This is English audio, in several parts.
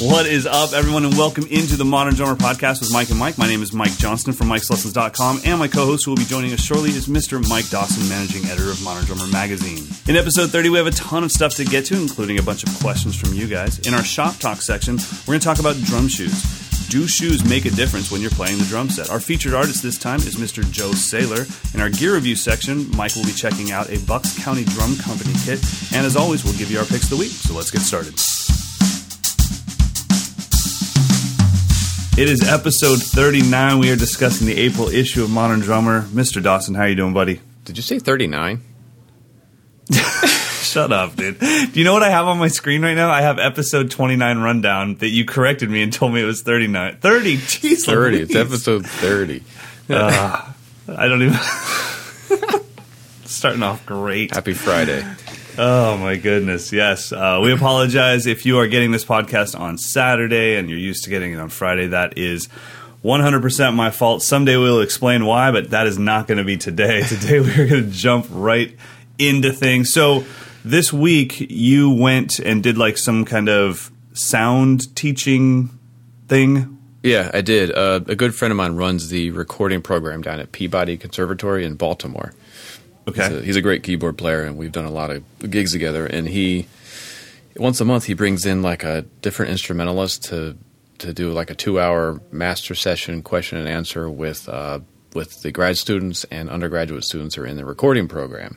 What is up, everyone, and welcome into the Modern Drummer Podcast with Mike and Mike. My name is Mike Johnston from Mike'sLessons.com, and my co-host who will be joining us shortly is Mr. Mike Dawson, managing editor of Modern Drummer Magazine. In episode 30, we have a ton of stuff to get to, including a bunch of questions from you guys. In our Shop Talk section, we're going to talk about drum shoes. Do shoes make a difference when you're playing the drum set? Our featured artist this time is Mr. Joe Saylor. In our gear review section, Mike will be checking out a Bucks County Drum Company kit, and as always, we'll give you our picks of the week. So let's get started. It is episode 39. We are discussing the April issue of Modern Drummer. Mr. Dawson, how are you doing, buddy? Did you say 39? Shut up, dude. Do you know what I have on my screen right now? I have episode 29 rundown that you corrected me and told me it was 39. 30. Jeez, 30. Louise. It's episode 30. Uh, I don't even. Starting off great. Happy Friday. Oh my goodness, yes. Uh, we apologize if you are getting this podcast on Saturday and you're used to getting it on Friday. That is 100% my fault. Someday we'll explain why, but that is not going to be today. Today we are going to jump right into things. So this week you went and did like some kind of sound teaching thing. Yeah, I did. Uh, a good friend of mine runs the recording program down at Peabody Conservatory in Baltimore. Okay. He's a, he's a great keyboard player, and we've done a lot of gigs together. And he, once a month, he brings in like a different instrumentalist to to do like a two hour master session, question and answer with uh, with the grad students and undergraduate students who are in the recording program.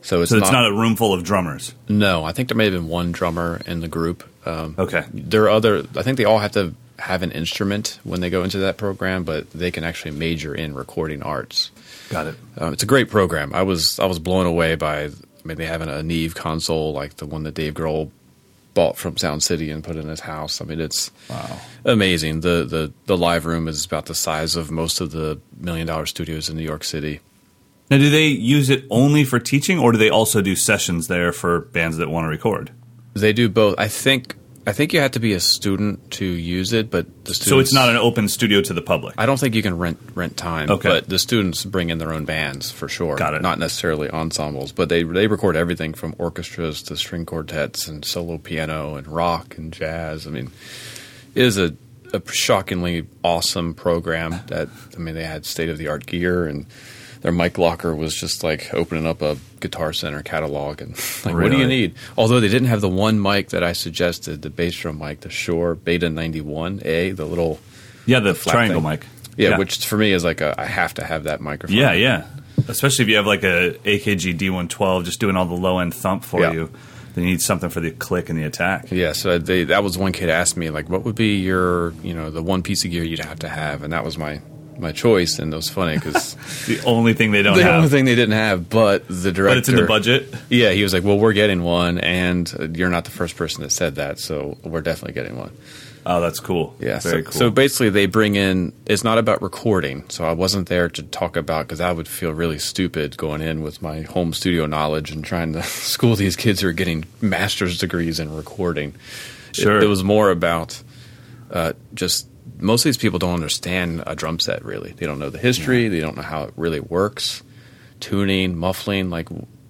So it's, So it's not a room full of drummers. No, I think there may have been one drummer in the group. Um, Okay. There are other. I think they all have to have an instrument when they go into that program, but they can actually major in recording arts. Got it. Um, it's a great program. I was I was blown away by maybe having a Neve console like the one that Dave Grohl bought from Sound City and put in his house. I mean, it's Wow. amazing. The the the live room is about the size of most of the million dollar studios in New York City. Now, do they use it only for teaching, or do they also do sessions there for bands that want to record? They do both. I think I think you have to be a student to use it, but the students, So it's not an open studio to the public. I don't think you can rent rent time. Okay. But the students bring in their own bands for sure. Got it. Not necessarily ensembles, but they they record everything from orchestras to string quartets and solo piano and rock and jazz. I mean, it is a, a shockingly awesome program. That I mean, they had state of the art gear and. Their mic locker was just like opening up a Guitar Center catalog and like, what do you need? Although they didn't have the one mic that I suggested, the bass drum mic, the Shure Beta 91A, the little yeah, the, flat triangle thing. mic. yeah, which for me is like a I have to have that microphone. Yeah, yeah. Especially if you have like a AKG D112 just doing all the low end thump for Yeah. you, then you need something for the click and the attack. Yeah, so they, that was one kid asked me like, what would be your you know the one piece of gear you'd have to have, and that was my my choice, and it was funny because The only thing they don't the have, only thing they didn't have, but the director, but it's in the budget. Yeah, he was like, well, we're getting one, and uh, you're not the first person that said that, so we're definitely getting one. Oh, that's cool. Yeah, very so, cool. so basically they bring in. It's not about recording, so I wasn't there to talk about because I would feel really stupid going in with my home studio knowledge and trying to school these kids who are getting master's degrees in recording. It- Sure. it, was more about uh, just most of these people don't understand a drum set really. They don't know the history. They don't know how it really works. Tuning, muffling, like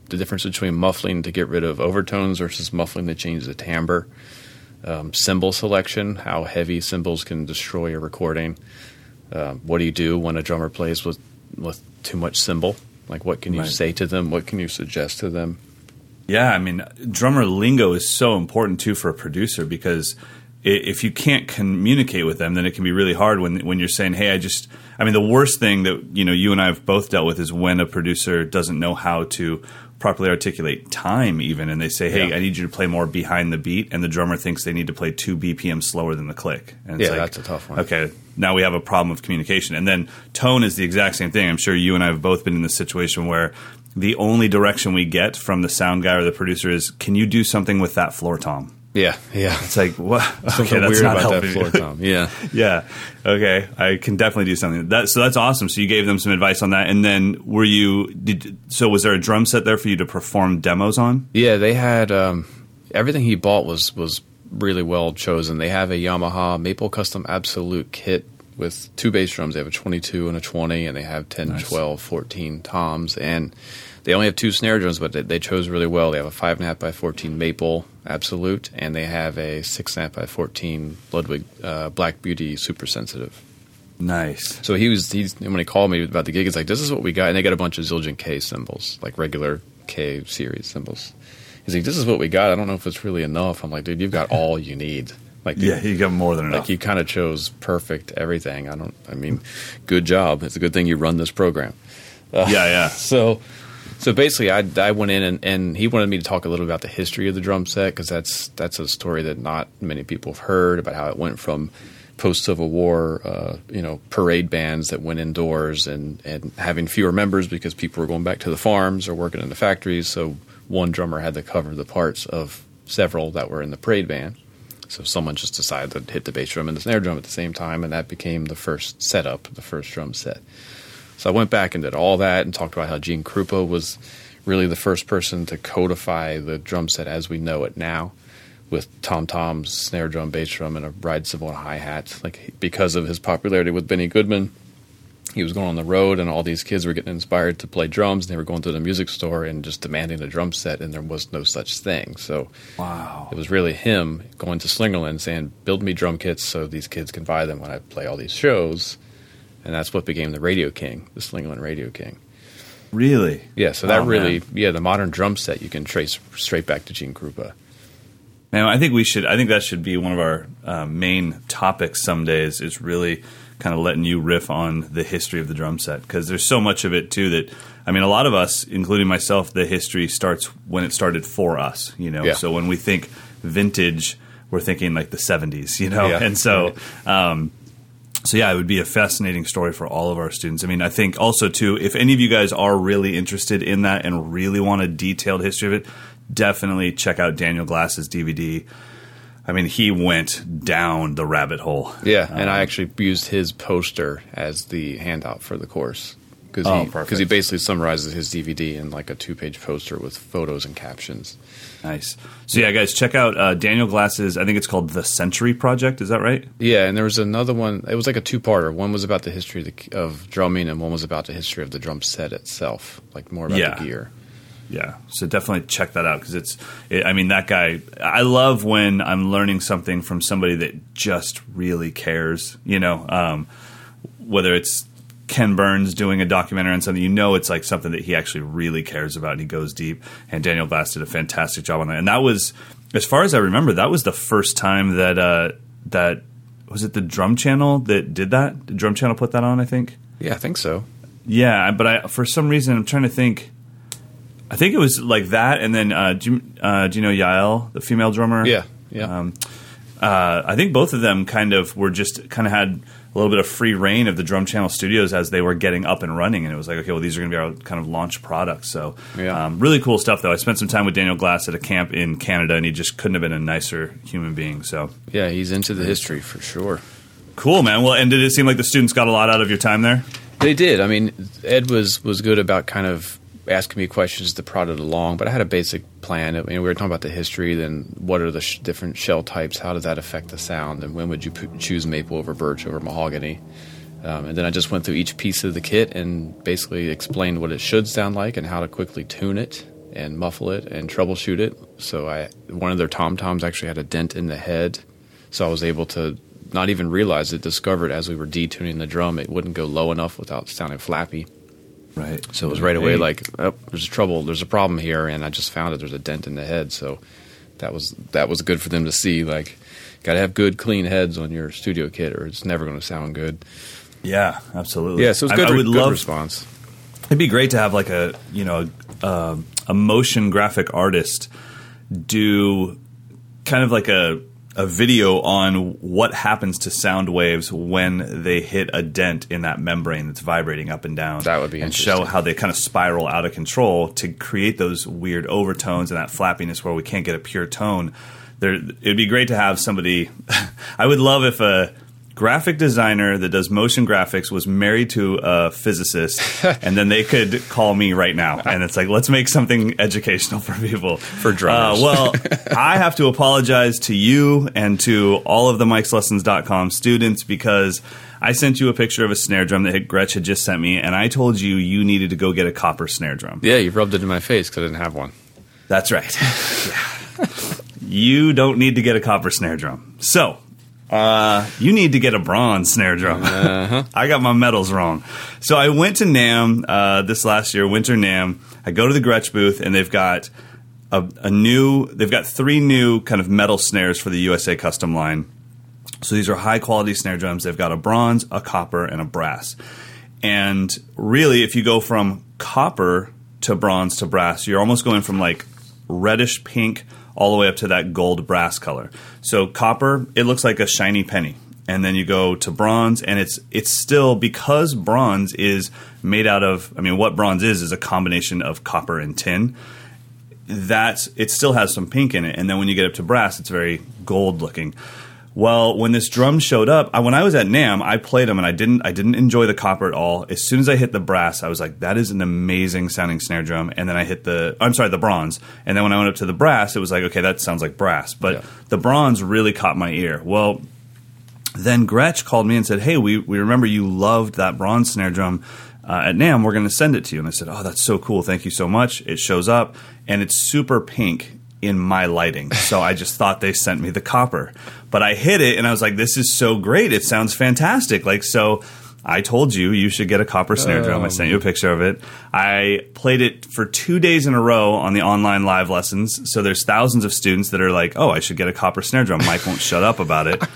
the difference between muffling to get rid of overtones versus muffling to change the timbre um, cymbal selection, how heavy cymbals can destroy a recording. Um, what do you do when a drummer plays with with too much cymbal? Like, what can you Right. say to them? What can you suggest to them? Yeah, I mean, drummer lingo is so important too for a producer because if you can't communicate with them, then it can be really hard when when you're saying, "Hey, I just." I mean, the worst thing that you know you and I have both dealt with is when a producer doesn't know how to properly articulate time, even, and they say, "Hey, Yeah. I need you to play more behind the beat," and the drummer thinks they need to play two BPM slower than the click. And it's Yeah, like, that's a tough one. Okay, now we have a problem of communication, and then tone is the exact same thing. I'm sure you and I have both been in this situation where the only direction we get from the sound guy or the producer is, "Can you do something with that floor tom?" Yeah, yeah. It's like what? Something okay, that's weird not about helping. that floor tom. Yeah. yeah. Okay. I can definitely do something. That so that's awesome. So you gave them some advice on that, and then were you? Did so? Was there a drum set there for you to perform demos on? Yeah, they had um, everything he bought was was really well chosen. They have a Yamaha Maple Custom Absolute kit with two bass drums. They have a 22 and a 20, and they have 10, Nice. 12, 14 toms. And they only have two snare drums, but they, they chose really well. They have a 5.5 by 14 Maple Absolute, and they have a 6.5 by 14 Ludwig uh, Black Beauty Super Sensitive. Nice. So he was he's when he called me about the gig, he's like, "This is what we got," and they got a bunch of Zildjian K cymbals, like regular K series cymbals. He's like, "This is what we got. I don't know if it's really enough." I'm like, "Dude, you've got all you need." Like, dude, Yeah, you got more than enough. like you kind of chose perfect everything. I don't. I mean, good job. It's a good thing you run this program. yeah, yeah. So, so basically, I, I went in and, and he wanted me to talk a little about the history of the drum set because that's that's a story that not many people have heard about how it went from post Civil War, uh, you know, parade bands that went indoors and and having fewer members because people were going back to the farms or working in the factories. So one drummer had to cover the parts of several that were in the parade band. So someone just decided to hit the bass drum and the snare drum at the same time, and that became the first setup, the first drum set. So I went back and did all that and talked about how Gene Krupa was really the first person to codify the drum set as we know it now, with tom toms, snare drum, bass drum, and a ride cymbal and a hi hat. Like because of his popularity with Benny Goodman, he was going on the road, and all these kids were getting inspired to play drums. And they were going to the music store and just demanding a drum set, and there was no such thing. So Wow. it was really him going to Slingerland saying, "Build me drum kits so these kids can buy them when I play all these shows," and that's what became the Radio King, the Slingerland Radio King. Really? Yeah, so that Oh, really, man. yeah, the modern drum set you can trace straight back to Gene Krupa. Man, I think we should. I think that should be one of our uh, main topics some days. Is really kind of letting you riff on the history of the drum set because there's so much of it too that I mean, a lot of us, including myself, the history starts when it started for us. You know, Yeah. so when we think vintage, we're thinking like the '70s. You know, Yeah. and so. Um, so yeah, it would be a fascinating story for all of our students. I mean, I think also too, if any of you guys are really interested in that and really want a detailed history of it, definitely check out Daniel Glass's DVD. I mean, he went down the rabbit hole. Yeah, and Um, I actually used his poster as the handout for the course because Oh, he perfect. he basically summarizes his DVD in like a two page poster with photos and captions. Nice. So yeah, guys, check out uh, Daniel Glass's. I think it's called the Century Project. Is that right? Yeah, and there was another one. It was like a two-parter. One was about the history of, the, of drumming, and one was about the history of the drum set itself, like more about Yeah. the gear. Yeah, so definitely check that out because it's. It, I mean, that guy. I love when I'm learning something from somebody that just really cares. You know, um, whether it's Ken Burns doing a documentary on something, you know, it's like something that he actually really cares about and he goes deep. And Daniel Glass did a fantastic job on that. And that was, as far as I remember, that was the first time that uh, that was it the Drum Channel that did that. The Drum Channel put that on, I think. Yeah, I think so. Yeah, but I for some reason I'm trying to think. I think it was like that, and then uh, do, you, uh, do you know Yael, the female drummer? Yeah, yeah. Um, uh, I think both of them kind of were just kind of had little bit of free reign of the Drum Channel Studios as they were getting up and running, and it was like, okay, well, these are going to be our kind of launch products. So, Yeah. um, really cool stuff. Though I spent some time with Daniel Glass at a camp in Canada, and he just couldn't have been a nicer human being. So yeah, he's into the history for sure. cool, man. Well, and did it seem like the students got a lot out of your time there? They did. I mean, Ed was was good about kind of asking me questions to prod it along, but I had a basic plan. I mean, we were talking about the history, then what are the sh- different shell types? How does that affect the sound? And when would you p- choose maple over birch over mahogany? Um, and then I just went through each piece of the kit and basically explained what it should sound like and how to quickly tune it and muffle it and troubleshoot it. So I one of their tom toms actually had a dent in the head, so I was able to not even realize it, discovered as we were detuning the drum, it wouldn't go low enough without sounding flappy. Right. So it was right away Hey. like, oh, there's a trouble, there's a problem here, and I just found it. There's a dent in the head, so that was that was good for them to see. Like, got to have good, clean heads on your studio kit, or it's never going to sound good. Yeah, absolutely. Yeah, so it's I- good. I, would good love response. It'd be great to have like a you know a, a motion graphic artist do kind of like a a video on what happens to sound waves when they hit a dent in that membrane that's vibrating up and down. That would be and show how they kind of spiral out of control to create those weird overtones and that flappiness where we can't get a pure tone. There, it'd be great to have somebody. I would love if a graphic designer that does motion graphics was married to a physicist, and then they could call me right now, and it's like let's make something educational for people for drummers. Uh, well, I have to apologize to you and to all of the Mike'sLessons.com students because I sent you a picture of a snare drum that Gretsch had just sent me, and I told you you needed to go get a copper snare drum. Yeah, you rubbed it in my face because I didn't have one. That's right. yeah. you don't need to get a copper snare drum. So, uh, you need to get a bronze snare drum. Uh-huh. I got my medals wrong. So I went to NAMM uh, this last year, Winter NAMM. I go to the Gretsch booth, and they've got a, a new. They've got three new kind of metal snares for the USA Custom line. So these are high quality snare drums. They've got a bronze, a copper, and a brass. And really, if you go from copper to bronze to brass, you're almost going from like reddish pink all the way up to that gold brass color. So copper, it looks like a shiny penny. And then you go to bronze, and it's it's still because bronze is made out of. I mean, what bronze is is a combination of copper and tin. That it still has some pink in it, and then when you get up to brass, it's very gold looking. Well, when this drum showed up, I, when I was at NAMM, I played them and I didn't I didn't enjoy the copper at all. As soon as I hit the brass, I was like, that is an amazing sounding snare drum. And then I hit the I'm sorry, the bronze. And then when I went up to the brass, it was like, okay, that sounds like brass. But yeah. the bronze really caught my ear. Well, then Gretsch called me and said, hey, we, we remember you loved that bronze snare drum. Uh, at NAMM, we're going to send it to you. And I said, Oh, that's so cool. Thank you so much. It shows up and it's super pink in my lighting. So I just thought they sent me the copper. But I hit it and I was like, this is so great. It sounds fantastic. Like, so I told you you should get a copper snare drum. I sent you a oh. picture of it. I played it for two days in a row on the online live lessons. So there's thousands of students that are like, oh, I should get a copper snare drum. Mike won't shut up about it.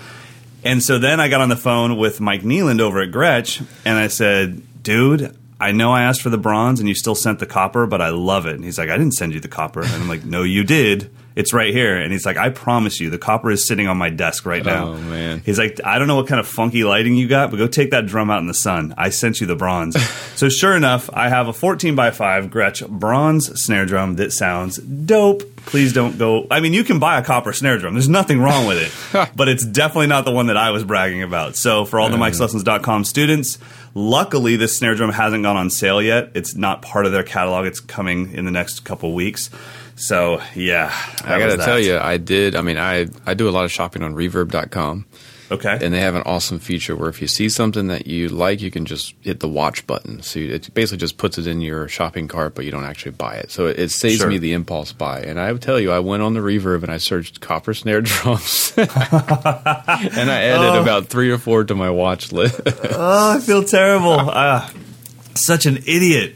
And so then I got on the phone with Mike Nealand over at Gretsch and I said, dude, I know I asked for the bronze and you still sent the copper, but I love it. And he's like, I didn't send you the copper. And I'm like, no, you did. It's right here. And he's like, I promise you, the copper is sitting on my desk right now. Oh, man. He's like, I don't know what kind of funky lighting you got, but go take that drum out in the sun. I sent you the bronze. so sure enough, I have a 14 by 5 Gretsch bronze snare drum that sounds dope. Please don't go. I mean, you can buy a copper snare drum. There's nothing wrong with it, but it's definitely not the one that I was bragging about. So for all the Mike'sLessons.com students, luckily this snare drum hasn't gone on sale yet. It's not part of their catalog. It's coming in the next couple weeks. So yeah, I got to tell you, I did. I mean, I I do a lot of shopping on Reverb.com. Okay. And they have an awesome feature where if you see something that you like, you can just hit the watch button. So it basically just puts it in your shopping cart, but you don't actually buy it. So it, it saves sure. me the impulse buy. And I would tell you, I went on the Reverb and I searched copper snare drums, and I added oh. about three or four to my watch list. oh, I feel terrible. Uh, such an idiot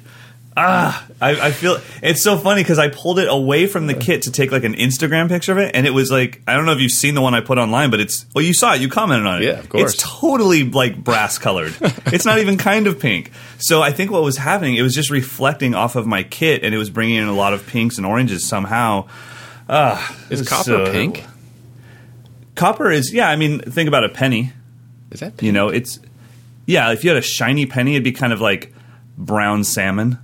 ah, I, I, feel it's so funny because I pulled it away from the kit to take like an Instagram picture of it, and it was like I don't know if you've seen the one I put online, but it's well, you saw it, you commented on it. Yeah, of course. It's totally like brass colored. it's not even kind of pink. So I think what was happening, it was just reflecting off of my kit, and it was bringing in a lot of pinks and oranges somehow. Ah, is copper so, pink? Copper is yeah. I mean, think about a penny. Is that pink? you know? It's yeah. If you had a shiny penny, it'd be kind of like brown salmon.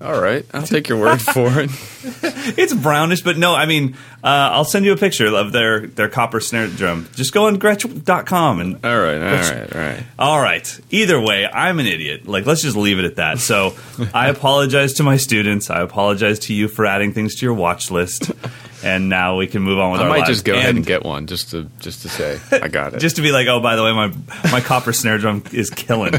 All right, I'll take your word for it. it's brownish, but no, I mean, uh, I'll send you a picture of their, their copper snare drum. Just go on Gretsch.com and. All right, all right, all right. All right. Either way, I'm an idiot. Like, let's just leave it at that. So, I apologize to my students. I apologize to you for adding things to your watch list. And now we can move on with I our might lives. just go and ahead and get one just to just to say I got it. just to be like, oh, by the way, my my copper snare drum is killing.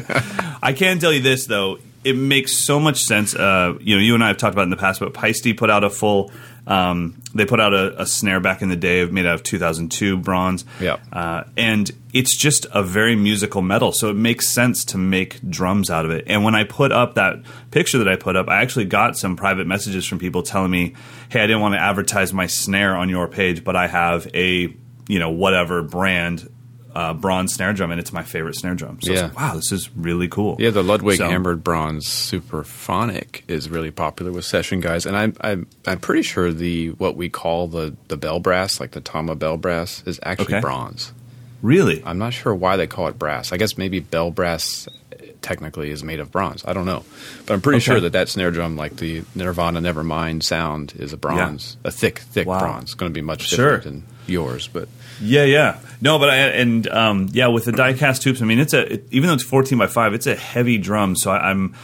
I can tell you this though, it makes so much sense. Uh, you know, you and I have talked about in the past, but Paiste put out a full. Um, they put out a, a, snare back in the day, made out of 2002 bronze. Yeah, uh, and it's just a very musical metal, so it makes sense to make drums out of it. And when I put up that picture that I put up, I actually got some private messages from people telling me, "Hey, I didn't want to advertise my snare on your page, but I have a you know whatever brand uh, bronze snare drum, and it's my favorite snare drum. So yeah. Like, wow, this is really cool. Yeah, the Ludwig so, Hammered Bronze Superphonic is really popular with session guys, and I'm I'm, I'm pretty sure the what we call the the bell brass, like the Tama bell brass, is actually okay. bronze. Really? I'm not sure why they call it brass. I guess maybe bell brass technically is made of bronze. I don't know, but I'm pretty okay. sure that that snare drum, like the Nirvana Nevermind sound, is a bronze, yeah. a thick, thick wow. bronze. It's going to be much different sure. than yours, but yeah, yeah. No, but I and um, yeah, with the diecast tubes, I mean, it's a it, even though it's 14 by five, it's a heavy drum. So I, am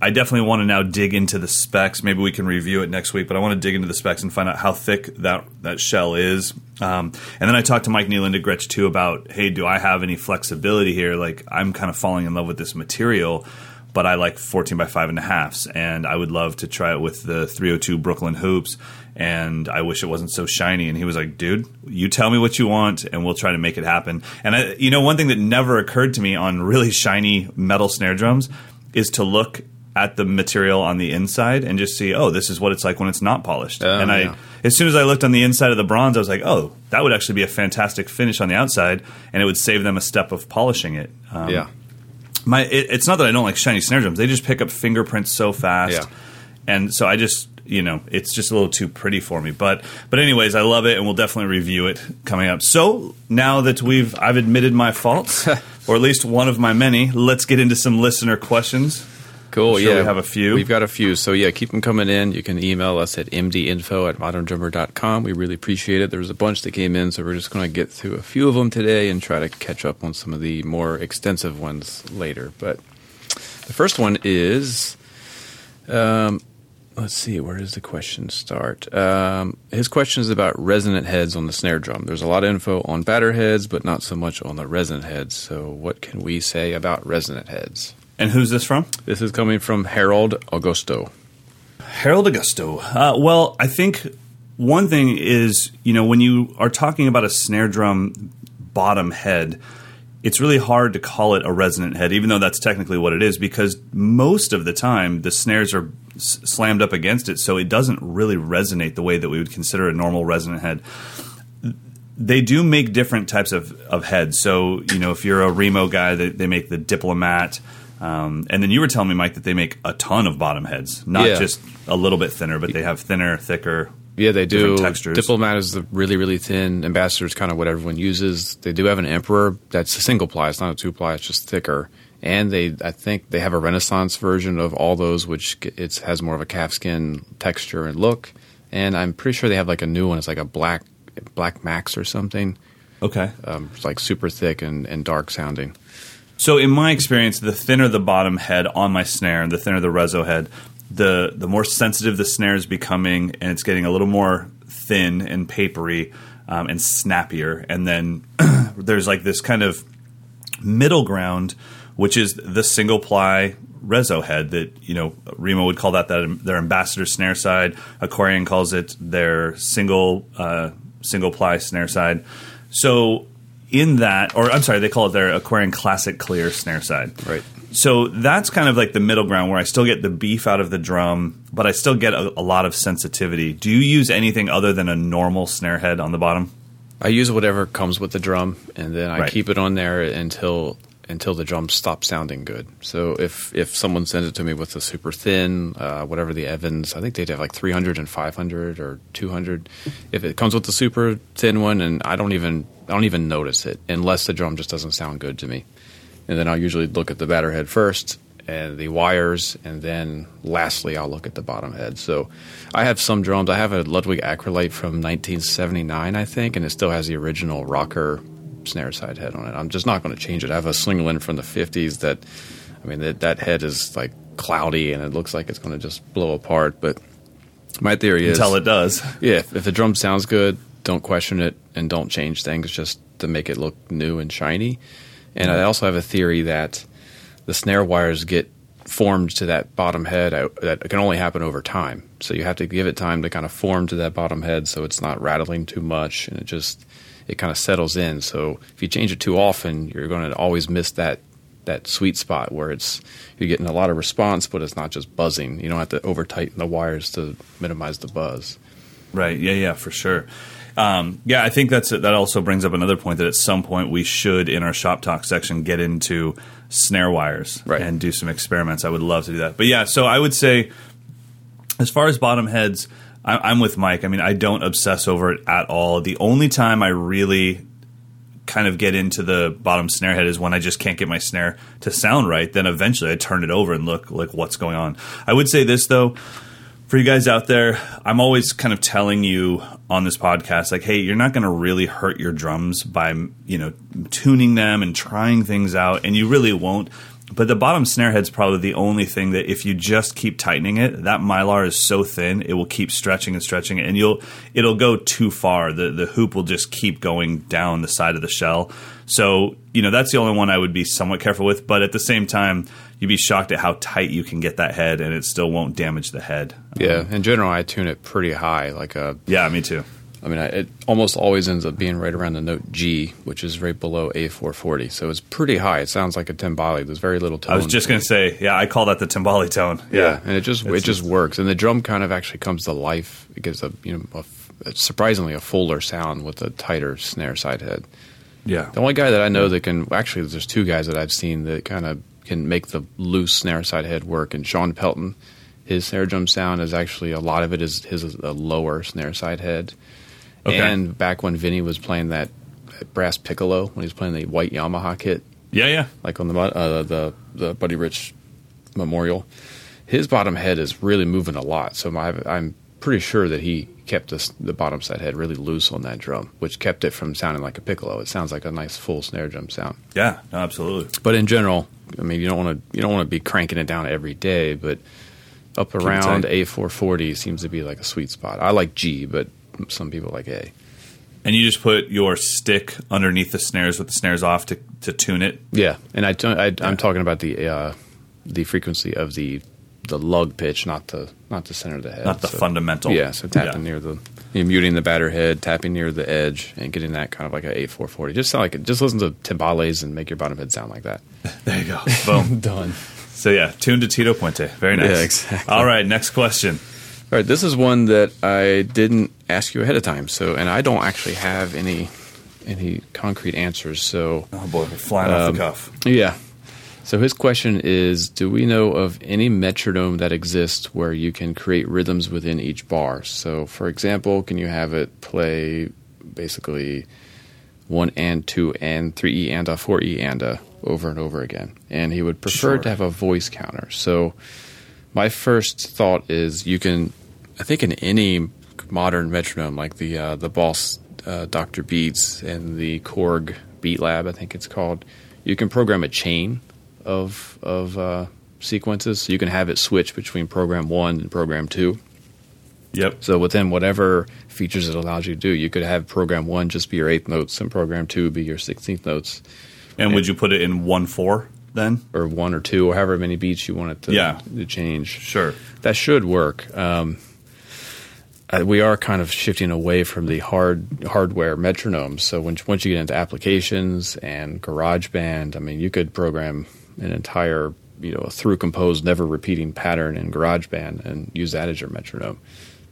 I definitely want to now dig into the specs. Maybe we can review it next week, but I want to dig into the specs and find out how thick that that shell is. Um, and then I talked to Mike Nealon at Gretsch too about, hey, do I have any flexibility here? Like I'm kind of falling in love with this material but I like 14 by five and a halfs, and I would love to try it with the 302 Brooklyn hoops. And I wish it wasn't so shiny. And he was like, "Dude, you tell me what you want, and we'll try to make it happen." And I, you know, one thing that never occurred to me on really shiny metal snare drums is to look at the material on the inside and just see, oh, this is what it's like when it's not polished. Oh, and I, yeah. as soon as I looked on the inside of the bronze, I was like, oh, that would actually be a fantastic finish on the outside, and it would save them a step of polishing it. Um, yeah. my it, it's not that I don't like shiny snare drums. They just pick up fingerprints so fast, Yeah. and so I just you know it's just a little too pretty for me. But but anyways, I love it, and we'll definitely review it coming up. So now that we've I've admitted my faults, or at least one of my many, let's get into some listener questions. Cool. Sure yeah, we have a few. We've got a few. So yeah, keep them coming in. You can email us at mdinfo at moderndrummer.com. We really appreciate it. There was a bunch that came in, so we're just going to get through a few of them today and try to catch up on some of the more extensive ones later. But the first one is, um, let's see, where does the question start? Um, his question is about resonant heads on the snare drum. There's a lot of info on batter heads, but not so much on the resonant heads. So what can we say about resonant heads? And who's this from? This is coming from Harold Augusto. Harold Augusto. Uh, well, I think one thing is, you know, when you are talking about a snare drum bottom head, it's really hard to call it a resonant head, even though that's technically what it is, because most of the time the snares are s- slammed up against it, so it doesn't really resonate the way that we would consider a normal resonant head. They do make different types of, of heads. So, you know, if you're a Remo guy, they, they make the diplomat. Um, and then you were telling me, Mike, that they make a ton of bottom heads, not Yeah. just a little bit thinner, but they have thinner, thicker. Yeah, they do. Textures. Diplomat is the really, really thin. Ambassador is kind of what everyone uses. They do have an Emperor that's a single ply. It's not a two ply. It's just thicker. And they, I think, they have a Renaissance version of all those, which it has more of a calfskin texture and look. And I'm pretty sure they have like a new one. It's like a black, black Max or something. Okay. Um, it's like super thick and, and dark sounding. So, in my experience, the thinner the bottom head on my snare, and the thinner the rezo head, the the more sensitive the snare is becoming, and it's getting a little more thin and papery um, and snappier. And then there's like this kind of middle ground, which is the single ply rezo head that you know Remo would call that, that their ambassador snare side. Aquarian calls it their single uh, single ply snare side. So in that, or I'm sorry, they call it their Aquarian Classic Clear snare side. Right. So that's kind of like the middle ground where I still get the beef out of the drum, but I still get a, a lot of sensitivity. Do you use anything other than a normal snare head on the bottom? I use whatever comes with the drum, and then I Right. keep it on there until until the drum stops sounding good. So if if someone sends it to me with a super thin, uh, whatever the Evans, I think they'd have like 300 and 500 or 200. If it comes with the super thin one, and I don't even I don't even notice it unless the drum just doesn't sound good to me, and then I'll usually look at the batter head first and the wires, and then lastly I'll look at the bottom head. So I have some drums. I have a Ludwig Acrolite from 1979, I think, and it still has the original rocker snare side head on it. I'm just not going to change it. I have a Slingerland from the 50s that, I mean, that, that head is like cloudy and it looks like it's going to just blow apart. But my theory is, Until it does. yeah, if, if the drum sounds good, don't question it and don't change things just to make it look new and shiny. And I also have a theory that the snare wires get formed to that bottom head uh, that can only happen over time. So you have to give it time to kind of form to that bottom head so it's not rattling too much and it just it kind of settles in. So if you change it too often, you're going to always miss that that sweet spot where it's you're getting a lot of response, but it's not just buzzing. You don't have to over tighten the wires to minimize the buzz. Right. Yeah. Yeah. For sure. Um, yeah, I think that's that. Also brings up another point that at some point we should, in our shop talk section, get into snare wires Right. and do some experiments. I would love to do that. But yeah, so I would say, as far as bottom heads, I, I'm with Mike. I mean, I don't obsess over it at all. The only time I really kind of get into the bottom snare head is when I just can't get my snare to sound right. Then eventually I turn it over and look like what's going on. I would say this though, for you guys out there, I'm always kind of telling you on this podcast, like, hey, you're not going to really hurt your drums by you know tuning them and trying things out, and you really won't. But the bottom snare head's probably the only thing that if you just keep tightening it, that mylar is so thin it will keep stretching and stretching, and you'll it'll go too far. The the hoop will just keep going down the side of the shell. So you know that's the only one I would be somewhat careful with. But at the same time, you'd be shocked at how tight you can get that head, and it still won't damage the head. Yeah, in general, I tune it pretty high, like a Yeah, me too. I mean, I, it almost always ends up being right around the note G, which is right below A440. So it's pretty high. It sounds like a timbale. There's very little tone. I was just going to say, yeah, I call that the timbale tone. Yeah, and it just It's it just works. And the drum kind of actually comes to life. It gives a you know a surprisingly a fuller sound with a tighter snare side head. yeah. The only guy that I know that can actually, there's two guys that I've seen that kind of can make the loose snare side head work. And Shawn Pelton, his snare drum sound is actually a lot of it is his a lower snare side head. Okay. And back when Vinnie was playing that brass piccolo, when he was playing the white Yamaha kit, Yeah, yeah. like on the uh, the the Buddy Rich Memorial, his bottom head is really moving a lot. So my, I'm pretty sure that he kept this, the bottom side head really loose on that drum, which kept it from sounding like a piccolo. It sounds like a nice full snare drum sound. Yeah, no, absolutely. But in general, I mean, you don't want to you don't want to be cranking it down every day, but up around. A440 seems to be like a sweet spot. I like G, but some people like A. And you just put your stick underneath the snares with the snares off to, to tune it. Yeah, and I, don't- I I'm talking about the uh, the frequency of the the lug pitch, not the not the center of the head, Not the fundamental. Yeah, so tapping Yeah. near the you're muting the batter head, tapping near the edge, and getting that kind of like a A440. Just sound like it. Just listen to timbales and make your bottom head sound like that. There you go. Boom. Done. so yeah, tuned to Tito Puente. Very nice. Yeah, exactly. All right, next question. All right, this is one that I didn't ask you ahead of time, so and I don't actually have any any concrete answers. So Oh boy, we're flying off Um, the cuff. yeah. So his question is: Do we know of any metronome that exists where you can create rhythms within each bar? So, for example, can you have it play basically one and two and three e and a four e and a over and over again? And he would prefer Sure. to have a voice counter. So, my first thought is you can, I think, in any modern metronome like the uh, the Boss uh, Dr. Beats and the Korg Beat Lab, I think it's called, you can program a chain of of uh, sequences. So you can have it switch between program one and program two. Yep. So within whatever features it allows you to do, you could have program one just be your eighth notes and program two be your sixteenth notes, And would you put it in one four then? or one or two, or however many beats you want it to, Yeah. to change. Sure. That should work. Um, uh, we are kind of shifting away from the hard hardware metronomes. So when, once you get into applications and GarageBand, I mean, you could program an entire you know through composed, never repeating pattern in GarageBand and use that as your metronome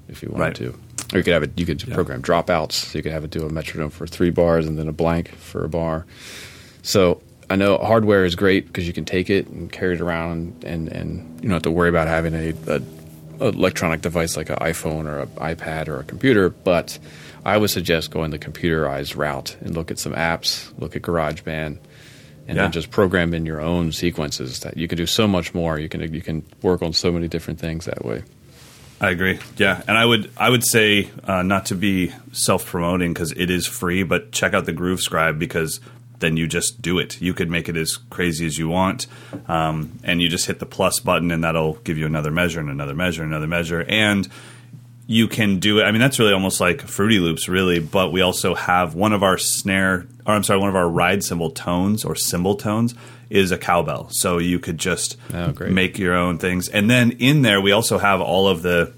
if you wanted Right. to. Or you could have it. You could program dropouts. So you could have it do a metronome for three bars and then a blank for a bar. So I know hardware is great because you can take it and carry it around, and, and you don't have to worry about having a, a electronic device like an iPhone or an iPad or a computer. But I would suggest going the computerized route and look at some apps, look at GarageBand, and Yeah. then just program in your own sequences. That you can do so much more. You can you can work on so many different things that way. I agree. Yeah, and I would I would say uh, not to be self promoting because it is free, but check out the Groove Scribe because then you just do it. You could make it as crazy as you want, um, and you just hit the plus button, and that'll give you another measure and another measure and another measure, and you can do it. I mean, that's really almost like Fruity Loops, really. But we also have one of our snare, or I'm sorry, one of our ride cymbal tones or cymbal tones is a cowbell. So you could just Oh, make your own things. And then in there, we also have all of the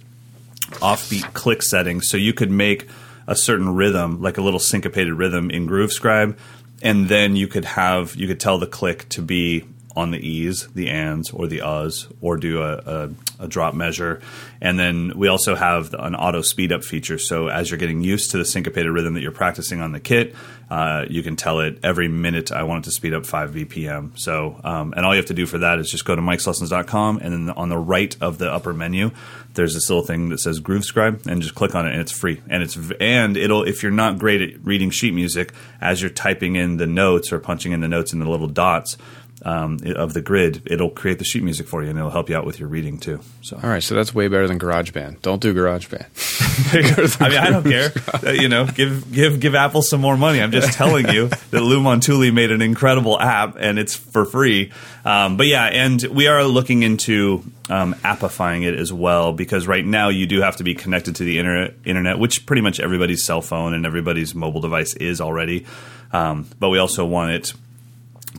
offbeat click settings. So you could make a certain rhythm, like a little syncopated rhythm in Groove Scribe, and then you could have you could tell the click to be on the e's, the ands, or the uhs, or do a, a, a drop measure. And then we also have an auto speed up feature. So as you're getting used to the syncopated rhythm that you're practicing on the kit, uh, you can tell it every minute I want it to speed up 5 BPM. So, um, and all you have to do for that is just go to mikeslessons.com and then on the right of the upper menu, there's this little thing that says Groove Scribe and just click on it and it's free. And it's, and it'll, if you're not great at reading sheet music, as you're typing in the notes or punching in the notes in the little dots, um, of the grid, it'll create the sheet music for you, and it'll help you out with your reading too. So, All right, so that's way better than GarageBand. Don't do GarageBand. I mean, I don't care. Uh, you know, give give give Apple some more money. I'm just telling you that Lou Montulli made an incredible app, and it's for free. Um, but yeah, and we are looking into um, appifying it as well because right now you do have to be connected to the internet, internet, which pretty much everybody's cell phone and everybody's mobile device is already. Um, but we also want it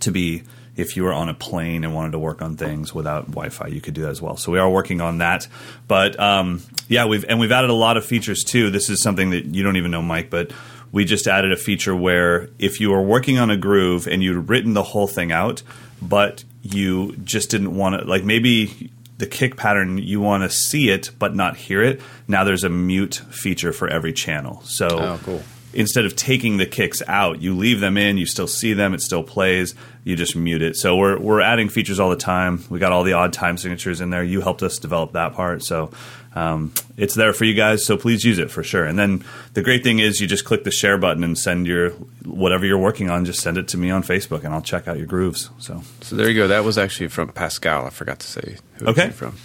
to be if you were on a plane and wanted to work on things without Wi-Fi, you could do that as well. So we are working on that. But um, yeah, we've and we've added a lot of features too. This is something that you don't even know, Mike, but we just added a feature where if you were working on a groove and you'd written the whole thing out, but you just didn't want to, like maybe the kick pattern you want to see it but not hear it. Now there's a mute feature for every channel. So Oh, cool. Instead of taking the kicks out, you leave them in, you still see them, it still plays, you just mute it. So we're we're adding features all the time. We got all the odd time signatures in there. You helped us develop that part. So um, it's there for you guys, so please use it for sure. And then the great thing is you just click the share button and send your whatever you're working on, just send it to me on Facebook and I'll check out your grooves. So So there you go. That was actually from Pascal. I forgot to say who it Okay. came from.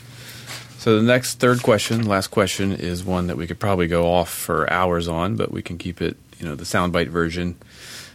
So the next third question, last question, is one that we could probably go off for hours on, but we can keep it, you know, the soundbite version.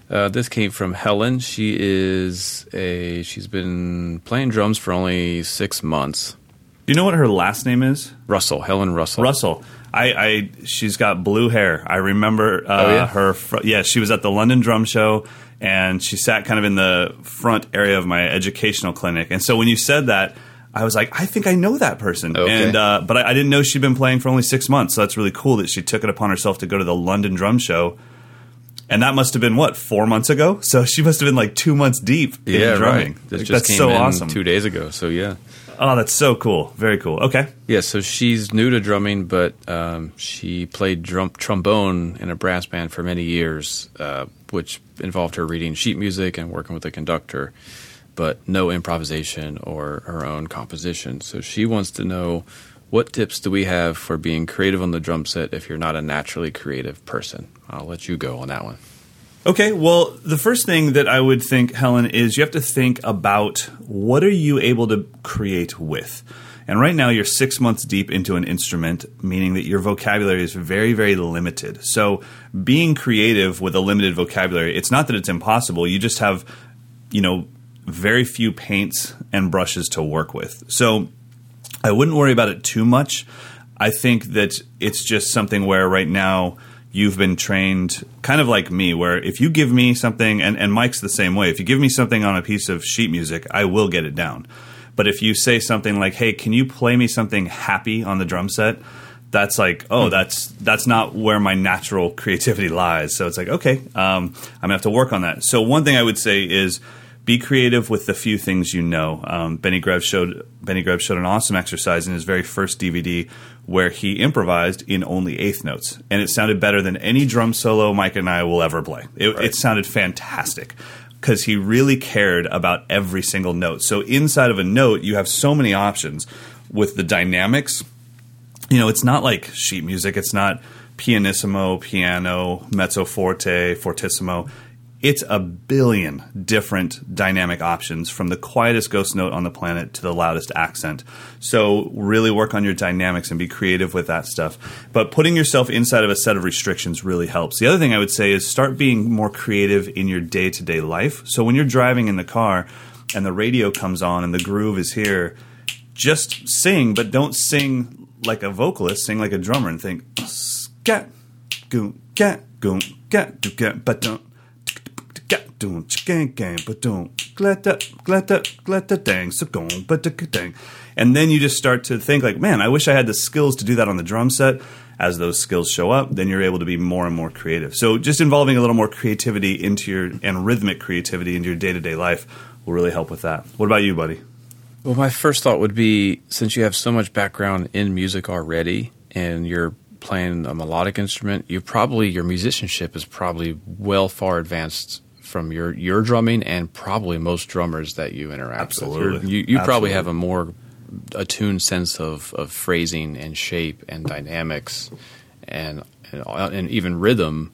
Uh, this came from Helen. She is a she's been playing drums for only six months. do you know what her last name is? Russell, Helen Russell. Russell. I, I she's got blue hair. I remember uh, Oh, yeah? her. Fr- yeah, she was at the London Drum Show, and she sat kind of in the front area of my educational clinic. And so when you said that, I was like, I think I know that person. Okay. And uh, but I, I didn't know she'd been playing for only six months. So that's really cool that she took it upon herself to go to the London Drum Show. And that must have been what four months ago. So she must have been like two months deep in yeah, drumming. right. Like, just that's came so in awesome. two days ago. So yeah. Oh, that's so cool. Very cool. Okay. Yeah, so she's new to drumming, but um, she played drum- trombone in a brass band for many years, uh, which involved her reading sheet music and working with a conductor, but no improvisation or her own composition. So she wants to know what tips do we have for being creative on the drum set if you're not a naturally creative person? I'll let you go on that one. Okay, well, the first thing that I would think, Helen, is you have to think about what are you able to create with. And right now, you're six months deep into an instrument, meaning that your vocabulary is very, very limited. So, being creative with a limited vocabulary, it's not that it's impossible. You just have, you know, very few paints and brushes to work with. So, I wouldn't worry about it too much. I think that it's just something where right now you've been trained kind of like me, where if you give me something, and, and Mike's the same way, if you give me something on a piece of sheet music, I will get it down. But if you say something like, hey, can you play me something happy on the drum set? That's like, oh, that's that's not where my natural creativity lies. So it's like, okay, um, I'm gonna have to work on that. So one thing I would say is be creative with the few things you know. Um, Benny Greb showed Benny Greb showed an awesome exercise in his very first DVD where he improvised in only eighth notes, and it sounded better than any drum solo Mike and I will ever play. It, it sounded fantastic because he really cared about every single note. So inside of a note, you have so many options with the dynamics you know, it's not like sheet music. It's not pianissimo, piano, mezzo forte, fortissimo. It's a billion different dynamic options from the quietest ghost note on the planet to the loudest accent. So, really work on your dynamics and be creative with that stuff. But putting yourself inside of a set of restrictions really helps. The other thing I would say is start being more creative in your day to day life. So, when you're driving in the car and the radio comes on and the groove is here, just sing, but don't sing like a vocalist. Sing like a drummer and think scat goon cat goon cat do cat but don't doon chicken gang but that glad that dang so gone but dang and then you just start to think like man I wish I had the skills to do that on the drum set. As those skills show up then you're able to be more and more creative. So just involving a little more creativity into your and rhythmic creativity into your day-to-day life will really help with that. What about you buddy? Well, my first thought would be since you have so much background in music already and you're playing a melodic instrument, you probably your musicianship is probably well far advanced from your your drumming and probably most drummers that you interact Absolutely. with. You're- You, you probably have a more attuned sense of, of phrasing and shape and dynamics and, and and even rhythm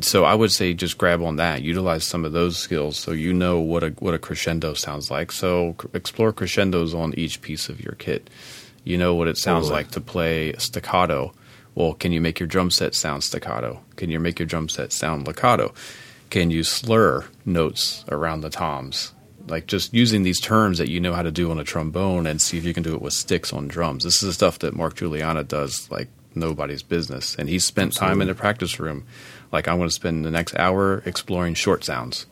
So I would say just grab on that, utilize some of those skills, so you know what a what a crescendo sounds like. So explore crescendos on each piece of your kit. You know what it sounds Totally. like to play staccato. Well, can you make your drum set sound staccato? Can you make your drum set sound legato? Can you slur notes around the toms? Like just using these terms that you know how to do on a trombone and see if you can do it with sticks on drums. This is the stuff that Mark Guiliana does like nobody's business. And he's spent time in the practice room. Like I'm going to spend the next hour exploring short sounds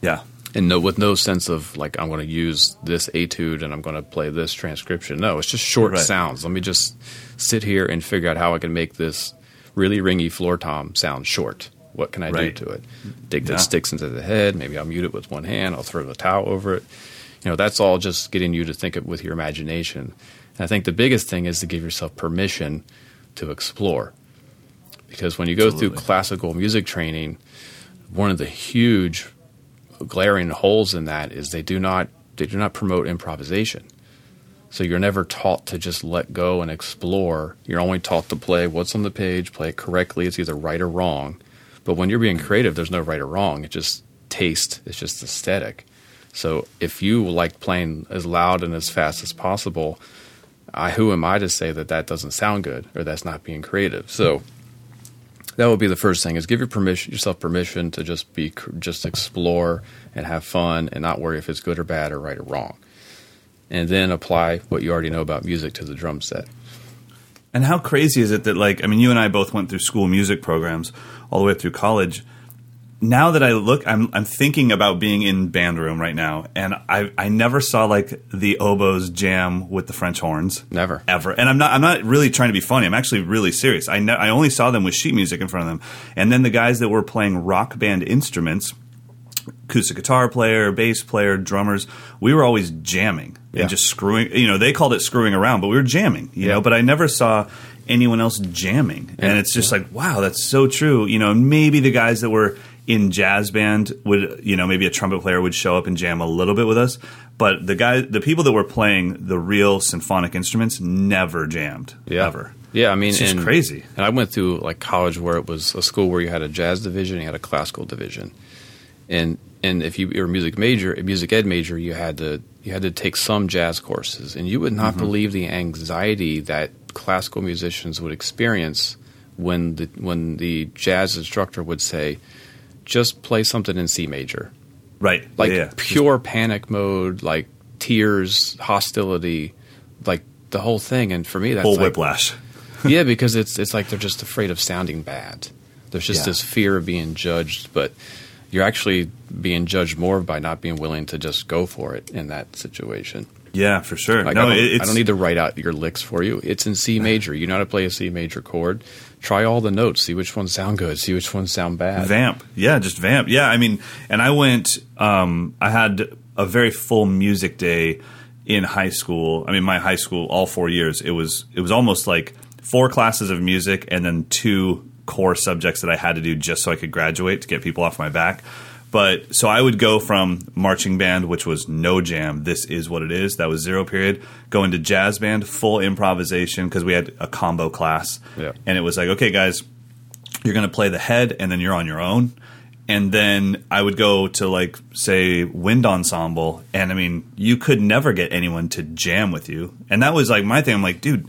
Yeah. and no with no sense of like I'm going to use this etude and I'm going to play this transcription. No, it's just short Right. sounds. Let me just sit here and figure out how I can make this really ringy floor tom sound short. What can I Right. do to it? Dig Yeah. the sticks into the head. Maybe I'll mute it with one hand. I'll throw the towel over it. You know, that's all just getting you to think it with your imagination. And I think the biggest thing is to give yourself permission to explore. Because when you go through classical music training, one of the huge glaring holes in that is they do not they do not promote improvisation. So you're never taught to just let go and explore. You're only taught to play what's on the page, play it correctly. It's either right or wrong. But when you're being creative, there's no right or wrong. It's just taste. It's just aesthetic. So if you like playing as loud and as fast as possible, I, who am I to say that that doesn't sound good or that's not being creative? So that would be the first thing: is give your permission yourself permission to just be just explore and have fun and not worry if it's good or bad or right or wrong, and then apply what you already know about music to the drum set. And how crazy is it that like I mean you and I both went through school music programs all the way through college. Now that I look, I'm I'm thinking about being in band room right now, and I I never saw like the oboes jam with the French horns, Never. ever. And I'm not I'm not really trying to be funny. I'm actually really serious. I ne- I only saw them with sheet music in front of them, and then the guys that were playing rock band instruments, acoustic guitar player, bass player, drummers, we were always jamming Yeah. and just screwing. You know, they called it screwing around, but we were jamming. You Yeah. know, but I never saw anyone else jamming, and it's just like, wow, that's so true. You know, maybe the guys that were in jazz band would, you know, maybe a trumpet player would show up and jam a little bit with us, but the guy, the people that were playing the real symphonic instruments never jammed ever. Yeah, I mean, It's just and, crazy. And I went through like college where it was a school where you had a jazz division, you had a classical division, and and if you were a music major, a music ed major, you had to you had to take some jazz courses, and you would not Mm-hmm. believe the anxiety that classical musicians would experience when the when the jazz instructor would say, "Just play something in C major." Right. like yeah, pure panic mode, like tears, hostility, like the whole thing. And for me, that's Full like, whiplash. yeah, because it's it's like they're just afraid of sounding bad. There's just Yeah. this fear of being judged, but you're actually being judged more by not being willing to just go for it in that situation. Yeah, for sure. Like no, I, don't, it's, I don't need to write out your licks for you. It's in C major. You know how to play a C major chord. Try all the notes. See which ones sound good. See which ones sound bad. Vamp. Yeah, just vamp. Yeah, I mean, and I went, um, I had a very full music day in high school. I mean, my high school, all four years, it was, it was almost like four classes of music and then two core subjects that I had to do just so I could graduate to get people off my back. But so I would go from marching band, which was no jam. This is what it is. That was zero period. Go into jazz band, full improvisation because we had a combo class, Yeah. and it was like, okay, guys, you're going to play the head and then you're on your own and then i would go to like say wind ensemble and i mean you could never get anyone to jam with you and that was like my thing i'm like dude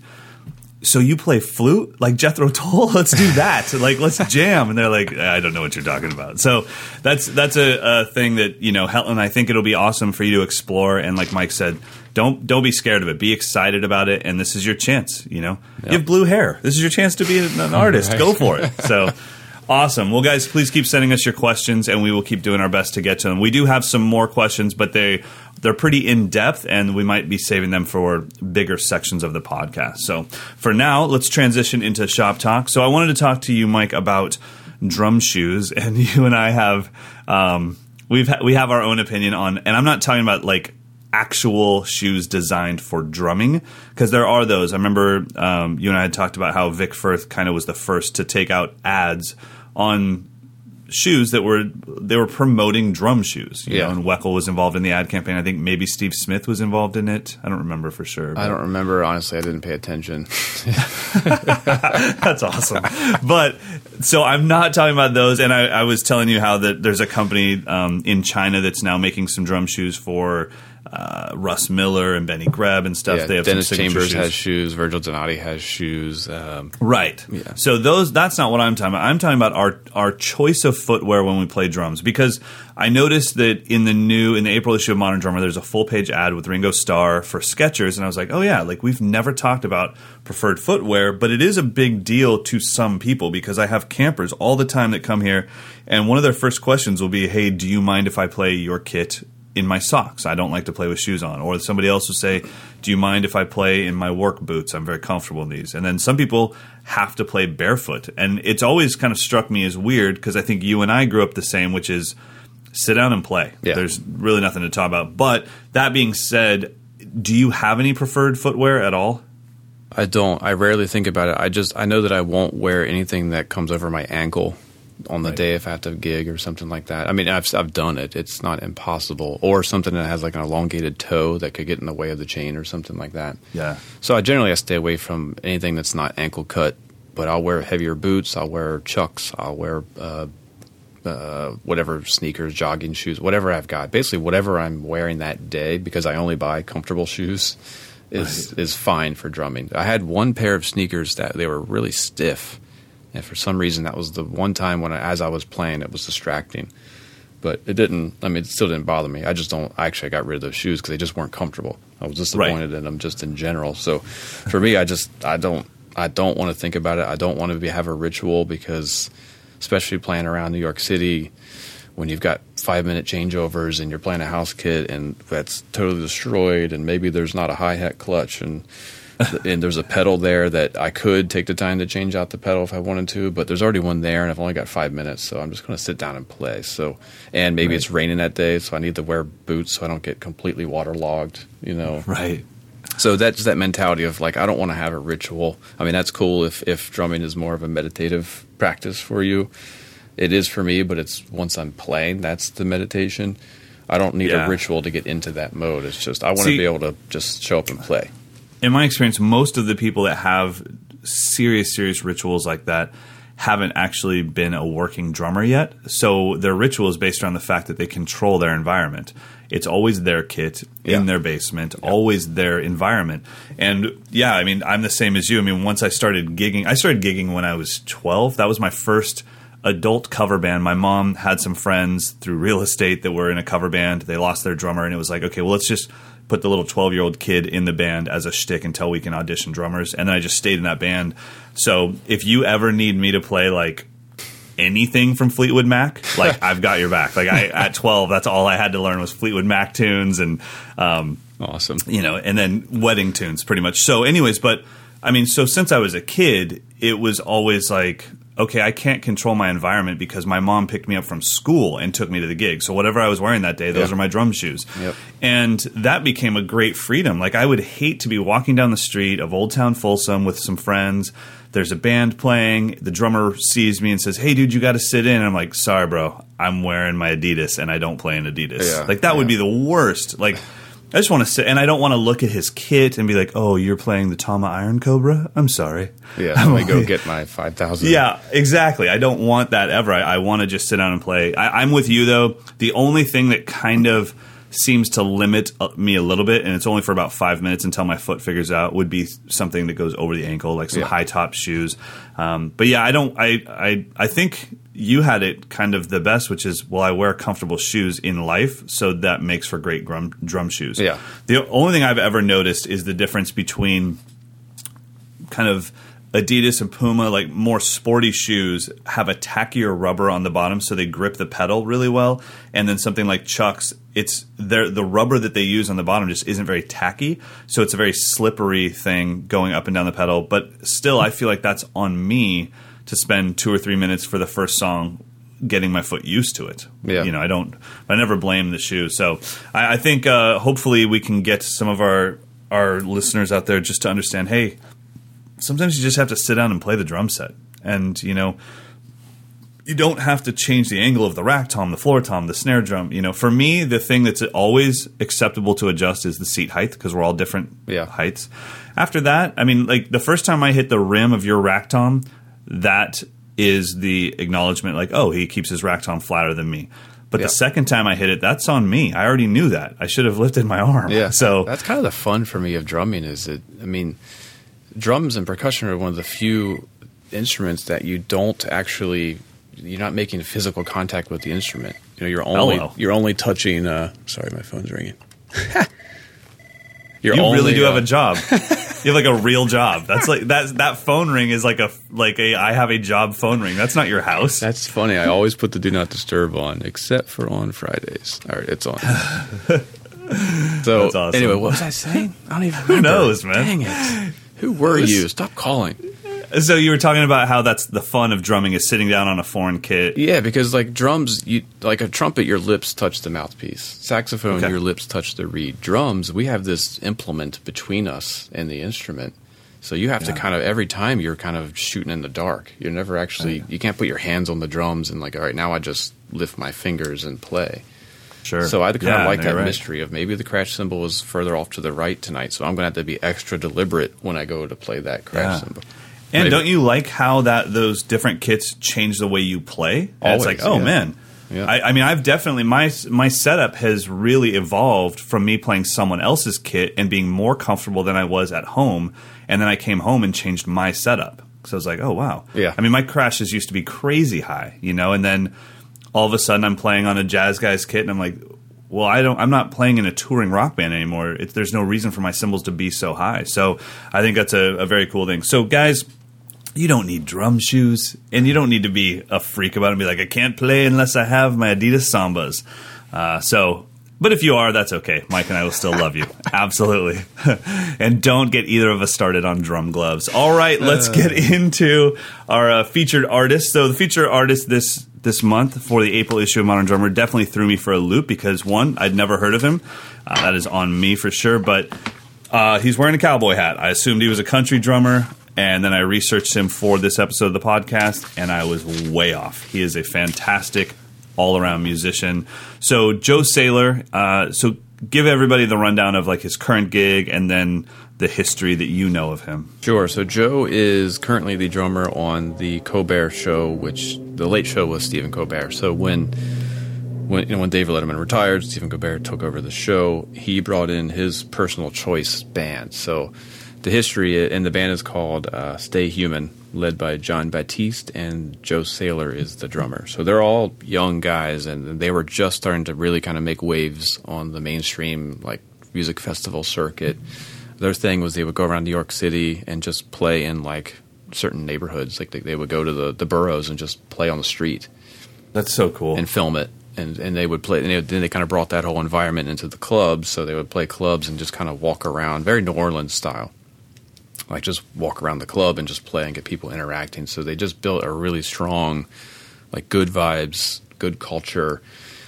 so you play flute? Like jethro tull? Let's do that. Like let's jam. And they're like i don't know what you're talking about. So that's that's a, a thing that you know helen i think it'll be awesome for you to explore. And like mike said don't don't be scared of it. Be excited about it. And this is your chance you know? You have blue hair. This is your chance to be an, an artist. Go for it. So Awesome. Well, guys, please keep sending us your questions, and we will keep doing our best to get to them. We do have some more questions, but they they're pretty in depth, and we might be saving them for bigger sections of the podcast. So, for now, let's transition into shop talk. So, I wanted to talk to you, Mike, about drum shoes, and you and I have um, we've ha- we have our own opinion on, and I'm not talking about like actual shoes designed for drumming because there are those. I remember um, you and I had talked about how Vic Firth kind of was the first to take out ads on shoes that were they were promoting drum shoes. You Yeah. know, and Weckl was involved in the ad campaign. I think maybe Steve Smith was involved in it. I don't remember for sure. I don't remember honestly. I didn't pay attention. That's awesome. but so I'm not talking about those. And I, I was telling you how that there's a company um, in China that's now making some drum shoes for uh, Russ Miller and Benny Greb and stuff. Yeah, they have Dennis Chambers shoes. has shoes. Virgil Donati has shoes. Um, Right. Yeah. So those that's not what I'm talking about. I'm talking about our our choice of footwear when we play drums because I noticed that in the new in the April issue of Modern Drummer there's a full page ad with Ringo Starr for Skechers and I was like, "Oh yeah, like we've never talked about preferred footwear, but it is a big deal to some people because I have campers all the time that come here and one of their first questions will be, "Hey, do you mind if I play your kit in my socks. I don't like to play with shoes on. Or somebody else will say, Do you mind if I play in my work boots? I'm very comfortable in these. And then some people have to play barefoot. And it's always kind of struck me as weird because I think you and I grew up the same, which is sit down and play. Yeah. There's really nothing to talk about. But that being said, do you have any preferred footwear at all? I don't. I rarely think about it. I just I know that I won't wear anything that comes over my ankle on the Right. day if I have to gig or something like that. I mean, I've I've done it. It's not impossible. Or something that has like an elongated toe that could get in the way of the chain or something like that. Yeah. So I generally I stay away from anything that's not ankle cut. But I'll wear heavier boots. I'll wear chucks. I'll wear uh, uh, whatever sneakers, jogging shoes, whatever I've got. Basically, whatever I'm wearing that day because I only buy comfortable shoes is is fine for drumming. I had one pair of sneakers that they were really stiff, and for some reason that was the one time when I, as I was playing it was distracting. But it didn't. I mean, it still didn't bother me. I just don't. Actually, I got rid of those shoes because they just weren't comfortable. I was disappointed in them just in general. So, for me, I just I don't I don't want to think about it. I don't want to be, have a ritual because, especially playing around New York City, when you've got five minute changeovers and you're playing a house kit and that's totally destroyed, and maybe there's not a hi hat clutch and and there's a pedal there that I could take the time to change out the pedal if I wanted to, but there's already one there, and I've only got five minutes, so I'm just going to sit down and play. So, and maybe it's raining that day, so I need to wear boots so I don't get completely waterlogged. You know, Right. so that's that mentality of like I don't want to have a ritual. I mean, that's cool if if drumming is more of a meditative practice for you. It is for me, but it's once I'm playing, that's the meditation. I don't need Yeah. a ritual to get into that mode. It's just I want See- to be able to just show up and play. In my experience, most of the people that have serious, serious rituals like that haven't actually been a working drummer yet. So their ritual is based around the fact that they control their environment. It's always their kit Yeah. in their basement, always their environment. And yeah, I mean, I'm the same as you. I mean, once I started gigging, I started gigging when I was 12. That was my first adult cover band. My mom had some friends through real estate that were in a cover band. They lost their drummer, and it was like, okay, well, let's just put the little 12 year old kid in the band as a shtick until we can audition drummers. And then I just stayed in that band. So if you ever need me to play like anything from Fleetwood Mac, like I've got your back. Like I at 12, that's all I had to learn was Fleetwood Mac tunes and um, Awesome. you know, and then wedding tunes pretty much. So, anyways, but I mean, so since I was a kid, it was always like, okay, I can't control my environment because my mom picked me up from school and took me to the gig. So, whatever I was wearing that day, those Yeah. are my drum shoes. Yep. And that became a great freedom. Like, I would hate to be walking down the street of Old Town Folsom with some friends. There's a band playing. The drummer sees me and says, Hey, dude, you got to sit in. And I'm like, Sorry, bro. I'm wearing my Adidas and I don't play in Adidas. Yeah, like, that would be the worst. Like, I just want to sit, and I don't want to look at his kit and be like, "Oh, you're playing the Tama Iron Cobra." I'm sorry. Yeah, I'm let me go get my five thousand. Yeah, exactly. I don't want that ever. I, I want to just sit down and play. I, I'm with you though. The only thing that kind of seems to limit uh, me a little bit, and it's only for about five minutes until my foot figures out, would be something that goes over the ankle, like some Yeah. high top shoes. Um, but yeah, I don't. I, I I think you had it kind of the best, which is well, I wear comfortable shoes in life, so that makes for great drum drum shoes. Yeah. The only thing I've ever noticed is the difference between kind of Adidas and Puma, like more sporty shoes, have a tackier rubber on the bottom, so they grip the pedal really well. And then something like Chucks, it's the rubber that they use on the bottom just isn't very tacky, so it's a very slippery thing going up and down the pedal. But still, I feel like that's on me to spend two or three minutes for the first song getting my foot used to it. Yeah. You know, I don't, I never blame the shoe. So I, I think uh, hopefully we can get some of our our listeners out there just to understand. Hey, sometimes you just have to sit down and play the drum set, and you know. you don't have to change the angle of the rack tom, the floor tom, the snare drum. You know, for me, the thing that's always acceptable to adjust is the seat height because we're all different Yeah. heights. After that, I mean, like the first time I hit the rim of your rack tom, that is the acknowledgement, like, oh, he keeps his rack tom flatter than me. But Yeah. the second time I hit it, that's on me. I already knew that. I should have lifted my arm. Yeah. So that's kind of the fun for me of drumming is that I mean, drums and percussion are one of the few instruments that you don't actually you're not making physical contact with the instrument. You know, you're only Hello. you're only touching. Uh, sorry, my phone's ringing. you really only, do have uh, a job. you have like a real job. That's like that. That phone ring is like a like a I have a job phone ring. That's not your house. That's funny. I always put the do not disturb on, except for on Fridays. All right, it's on. so awesome. anyway, what was I saying? I don't even. Who knows, man? Dang it! Who were you? Stop calling. So you were talking about how that's the fun of drumming is sitting down on a foreign kit. Yeah, because like drums, you like a trumpet, your lips touch the mouthpiece. Saxophone, Okay. your lips touch the reed. Drums, we have this implement between us and the instrument. So you have to kind of every time you're kind of shooting in the dark. You're never actually you can't put your hands on the drums and like all right now I just lift my fingers and play. Sure. So I kind Yeah, of like that right. mystery of maybe the crash cymbal was further off to the right tonight, so I'm going to have to be extra deliberate when I go to play that crash Yeah. cymbal. And Maybe- don't you like how that those different kits change the way you play? And it's like, oh yeah. man. Yeah. I, I mean, I've definitely my my setup has really evolved from me playing someone else's kit and being more comfortable than I was at home. And then I came home and changed my setup. So I was like, oh wow. Yeah. I mean, my crashes used to be crazy high, you know, and then all of a sudden I'm playing on a jazz guy's kit and I'm like, well, I don't. I'm not playing in a touring rock band anymore. It, there's no reason for my cymbals to be so high. So I think that's a, a very cool thing. So guys, you don't need drum shoes, and you don't need to be a freak about it and be like, I can't play unless I have my Adidas Sambas. Uh, so, but if you are, that's okay. Mike and I will still love you. Absolutely. and don't get either of us started on drum gloves. All right, let's get into our uh, featured artist. So, the featured artist this this month for the April issue of Modern Drummer definitely threw me for a loop because one, I'd never heard of him. Uh, that is on me for sure. But uh, he's wearing a cowboy hat. I assumed he was a country drummer, and then I researched him for this episode of the podcast, and I was way off. He is a fantastic all around musician. So Joe Saylor. Uh, so give everybody the rundown of like his current gig, and then the history that you know of him. Sure. So Joe is currently the drummer on the Colbert Show, which the late show was Stephen Colbert. So when when you know when David Letterman retired, Stephen Colbert took over the show. He brought in his personal choice band. So the history and the band is called uh, Stay Human, led by Jon Batiste and Joe Saylor is the drummer. So they're all young guys, and they were just starting to really kind of make waves on the mainstream like music festival circuit. Their thing was they would go around New York City and just play in like certain neighborhoods. Like they, they would go to the, the boroughs and just play on the street That's so cool. and film it. And, and they would play. And they, then they kind of brought that whole environment into the clubs. So they would play clubs and just kind of walk around, very New Orleans style, like just walk around the club and just play and get people interacting. So they just built a really strong, like good vibes, good culture.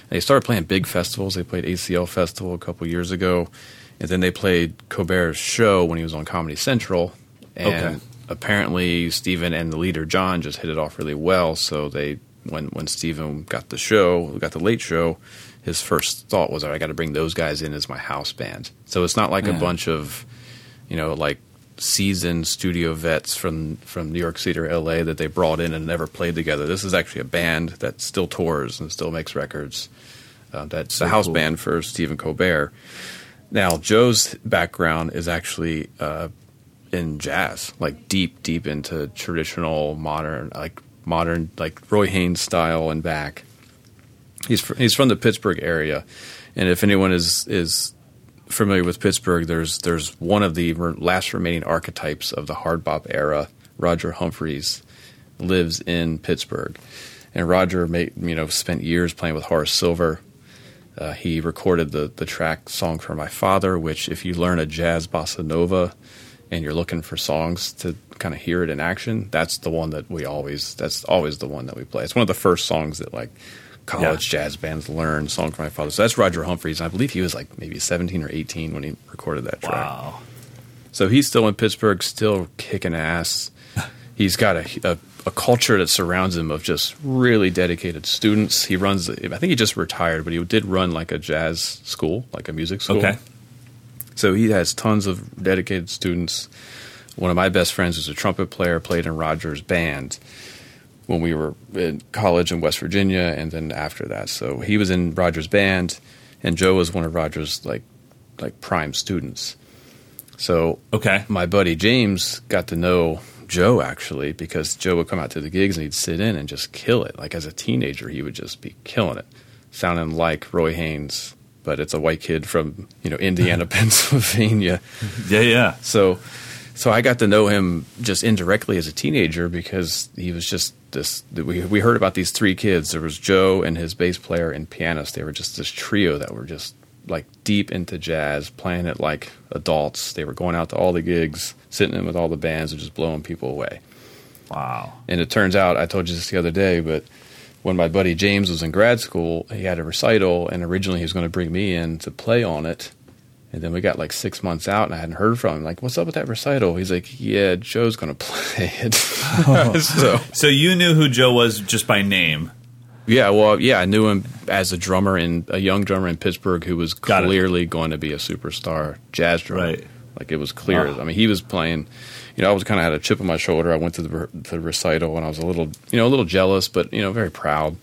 And they started playing big festivals. They played ACL Festival a couple years ago, and then they played Colbert's show when he was on Comedy Central. And Okay. apparently, Stephen and the leader John just hit it off really well. So they when when Stephen got the show, got the late show, his first thought was, "I got to bring those guys in as my house band." So it's not like a bunch of, you know, like seasoned studio vets from from New York City or L.A. that they brought in and never played together. This is actually a band that still tours and still makes records. Uh, that's a house cool. band for Stephen Colbert. Now, Joe's background is actually uh, in jazz, like deep, deep into traditional modern, like modern, like Roy Haynes style and back. He's fr- he's from the Pittsburgh area, and if anyone is is familiar with Pittsburgh, there's there's one of the re- last remaining archetypes of the hard bop era. Roger Humphries lives in Pittsburgh, and Roger you know spent years playing with Horace Silver. Uh, he recorded the the track "Song for My Father," which, if you learn a jazz bossa nova, and you're looking for songs to kind of hear it in action, that's the one that we always. That's always the one that we play. It's one of the first songs that like college jazz bands learn. "Song for My Father." So that's Roger Humphries. And I believe he was like maybe 17 or 18 when he recorded that track. wow. So he's still in Pittsburgh, still kicking ass. He's got a, a, a culture that surrounds him of just really dedicated students. He runs, I think he just retired, but he did run like a jazz school, like a music school. Okay. So he has tons of dedicated students. One of my best friends was a trumpet player, played in Rogers' band when we were in college in West Virginia, and then after that. So he was in Rogers' band, and Joe was one of Rogers' like like prime students. So Okay. my buddy James got to know Joe actually because Joe would come out to the gigs and he'd sit in and just kill it. Like as a teenager, he would just be killing it, sounding like Roy Haynes, but it's a white kid from you know Indiana, Pennsylvania. Yeah, yeah. So, so I got to know him just indirectly as a teenager because he was just this. We we heard about these three kids. There was Joe and his bass player and pianist. They were just this trio that were just like deep into jazz, playing it like adults. They were going out to all the gigs, sitting in with all the bands, and just blowing people away. Wow. And it turns out, I told you this the other day, but when my buddy James was in grad school, he had a recital, and originally he was going to bring me in to play on it. And then we got like six months out, and I hadn't heard from him. Like, what's up with that recital? He's like, yeah, Joe's going to play it. Oh. so, So you knew who Joe was just by name. yeah, well, yeah, I knew him as a drummer in a young drummer in Pittsburgh who was Got it. clearly going to be a superstar jazz drummer. Right. Like it was clear. Ah. I mean, he was playing. You know, I was kind of had a chip on my shoulder. I went to the, the recital, and I was a little, you know, a little jealous, but you know, very proud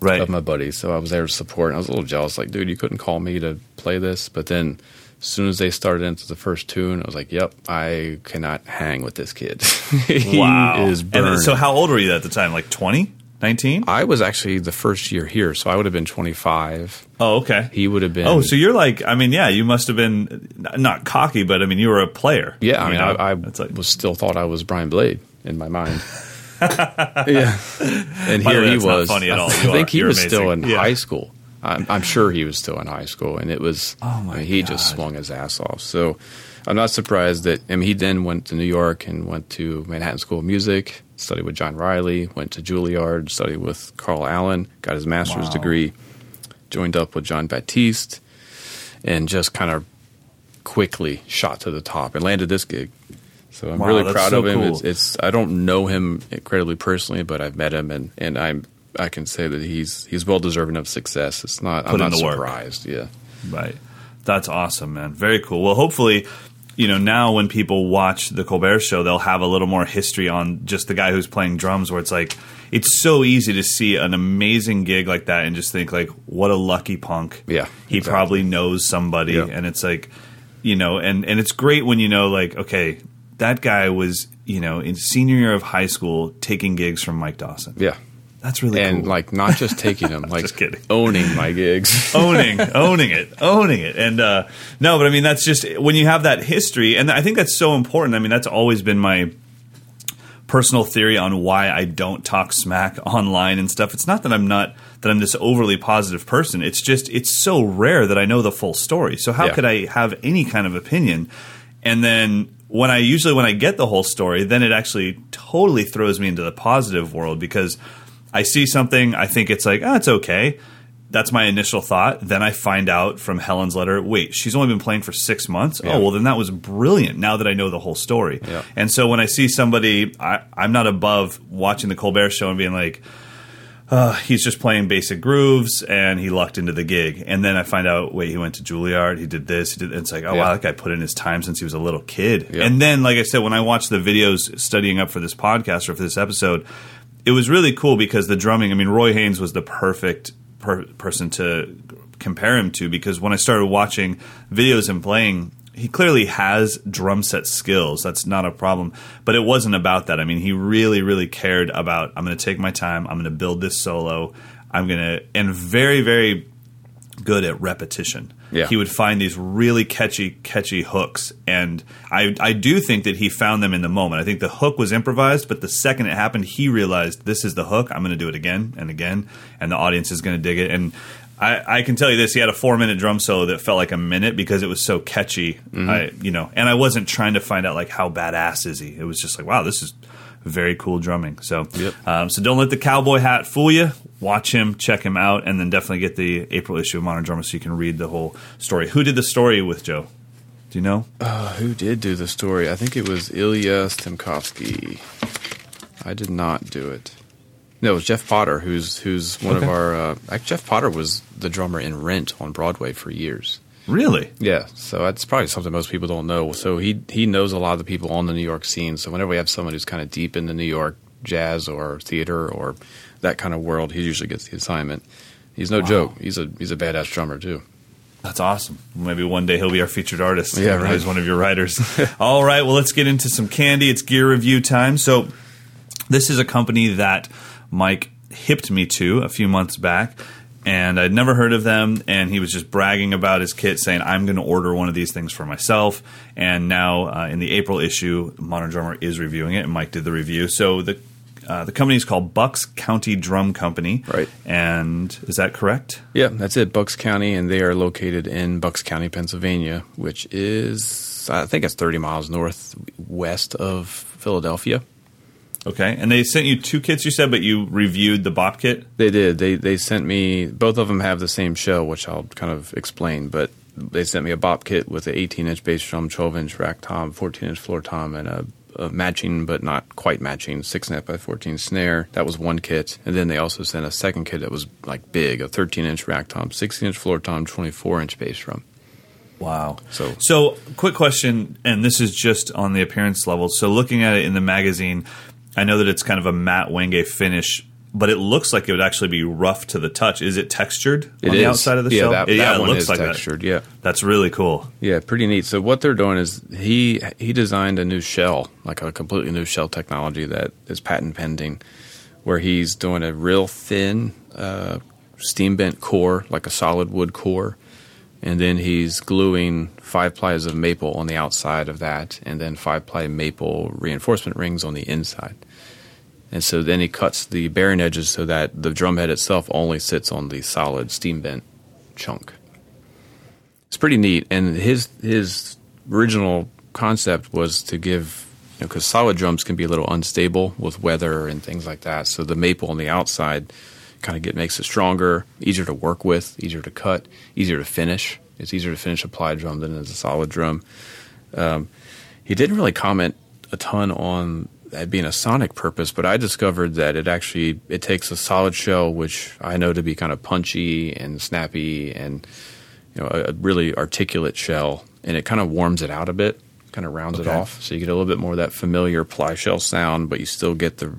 Right. of my buddies. So I was there to support. And I was a little jealous, like, dude, you couldn't call me to play this. But then, as soon as they started into the first tune, I was like, yep, I cannot hang with this kid. he wow. is And so how old were you at the time? Like 20? 19? I was actually the first year here, so I would have been 25. Oh, okay. He would have been. Oh, so you're like, I mean, yeah, you must have been not cocky, but I mean, you were a player. yeah, I mean, know? I, I like, was still thought I was Brian Blade in my mind. yeah, and here way, he was. funny at all. I You think are- he you're was still in. Yeah. high school. I'm, I'm sure he was still in high school, and it was. Oh, my I mean, he just swung his ass off. So I'm not surprised that. I mean, he then went to New York and went to Manhattan School of Music, studied with John Riley, went to Juilliard, studied with Carl Allen, got his master's Wow. degree, joined up with Jon Batiste, and just kind of quickly shot to the top and landed this gig. So I'm Wow, really proud so of him. cool. It's, it's I don't know him incredibly personally, but I've met him and, and I'm I can say that he's he's well deserving of success. It's not Put I'm not the work. surprised. Yeah. Right. That's awesome, man. Very cool. Well, hopefully, you know, now when people watch the Colbert Show, they'll have a little more history on just the guy who's playing drums. Where it's like, it's so easy to see an amazing gig like that and just think like, what a lucky punk. Yeah, he exactly. probably knows somebody, Yeah. and it's like, you know, and and it's great when you know, like, okay, that guy was, you know, in senior year of high school taking gigs from Mike Dawson. Yeah. That's really And cool. like not just taking them, like Just kidding. owning my gigs. owning owning it owning it and uh no but i mean that's just when you have that history and i think that's so important i mean that's always been my personal theory on why i don't talk smack online and stuff it's not that i'm not that i'm this overly positive person it's just it's so rare that i know the full story so how Yeah. could i have any kind of opinion and then when i usually when i get the whole story then it actually totally throws me into the positive world because i see something i think it's like oh it's okay that's my initial thought. Then I find out from Helen's letter, wait, she's only been playing for six months? Yeah. Oh, well, then that was brilliant now that I know the whole story. Yeah. And so when I see somebody, I, I'm not above watching the Colbert Show and being like, uh, he's just playing basic grooves and he lucked into the gig. And then I find out, wait, he went to Juilliard, he did this, he did. It's like, oh, Yeah. wow, that guy put in his time since he was a little kid. Yeah. And then, like I said, when I watch the videos studying up for this podcast or for this episode, it was really cool because the drumming, I mean, Roy Haynes was the perfect per- person to compare him to because when I started watching videos and playing, he clearly has drum set skills. That's not a problem. But it wasn't about that. I mean, he really, really cared about I'm going to take my time, I'm going to build this solo, I'm going to, and very, very good at repetition. Yeah. He would find these really catchy, catchy hooks, and I, I do think that he found them in the moment. I think the hook was improvised, but the second it happened, he realized this is the hook. I'm going to do it again and again, and the audience is going to dig it. And I, I can tell you this: he had a four minute drum solo that felt like a minute because it was so catchy. Mm-hmm. I, you know, and I wasn't trying to find out like how badass is he. It was just like, wow, this is very cool drumming. So, Yep. um, so don't let the cowboy hat fool you. Watch him, check him out, and then definitely get the April issue of Modern Drummer so you can read the whole story. Who did the story with Joe? Do you know? Uh, who did do the story? I think it was Ilya Stemkovsky. I did not do it. No, it was Jeff Potter, who's who's one Okay. of our. Uh, Jeff Potter was the drummer in Rent on Broadway for years. Really? Yeah, so that's probably something most people don't know. So he he knows a lot of the people on the New York scene. So whenever we have someone who's kind of deep in the New York jazz or theater or that kind of world, he usually gets the assignment. He's no Wow. joke. He's a he's a badass drummer too. That's awesome. Maybe one day he'll be our featured artist. Yeah, right. He's one of your writers. All right. Well, let's get into some candy. It's gear review time. So, this is a company that Mike hipped me to a few months back, and I'd never heard of them. And he was just bragging about his kit, saying, "I'm going to order one of these things for myself." And now, uh, in the April issue, Modern Drummer is reviewing it, and Mike did the review. So the uh, the company is called Bucks County Drum Company, Right. And is that correct? Yeah, that's it. Bucks County, and they are located in Bucks County, Pennsylvania, which is I think it's 30 miles northwest of Philadelphia. Okay, and they sent you two kits. You said, but you reviewed the Bop kit. They did. They they sent me both of them have the same shell, which I'll kind of explain. But they sent me a bop kit with an 18 inch bass drum, 12 inch rack tom, 14 inch floor tom, and a, a matching but not quite matching six and a half by 14 snare. That was one kit, and then they also sent a second kit that was like big, a 13 inch rack tom, 16 inch floor tom, 24 inch bass drum. Wow. So- so quick question, and this is just on the appearance level. So, looking at it in the magazine, I know that it's kind of a matte Wenge finish, but it looks like it would actually be rough to the touch. Is it textured It on the outside of the yeah, shell? That, yeah, that it one looks is like textured. that. Yeah. That's really cool. Yeah, pretty neat. So what they're doing is he he designed a new shell, like a completely new shell technology that is patent pending, where he's doing a real thin uh, steam bent core, like a solid wood core, and then he's gluing five plies of maple on the outside of that, and then five ply maple reinforcement rings on the inside. And so then he cuts the bearing edges so that the drum head itself only sits on the solid steam bent chunk it's pretty neat. And his his original concept was to give because solid drums can be a little unstable with weather and things like that. So the maple on the outside kind of get makes it stronger, easier to work with, easier to cut, easier to finish. It's easier to finish a ply drum than it is a solid drum. Um, he didn't really comment a ton on that being a sonic purpose, but I discovered that it actually it takes a solid shell, which I know to be kind of punchy and snappy and you know, a, a really articulate shell, and it kind of warms it out a bit, kind of rounds it off, so you get a little bit more of that familiar ply shell sound, but you still get the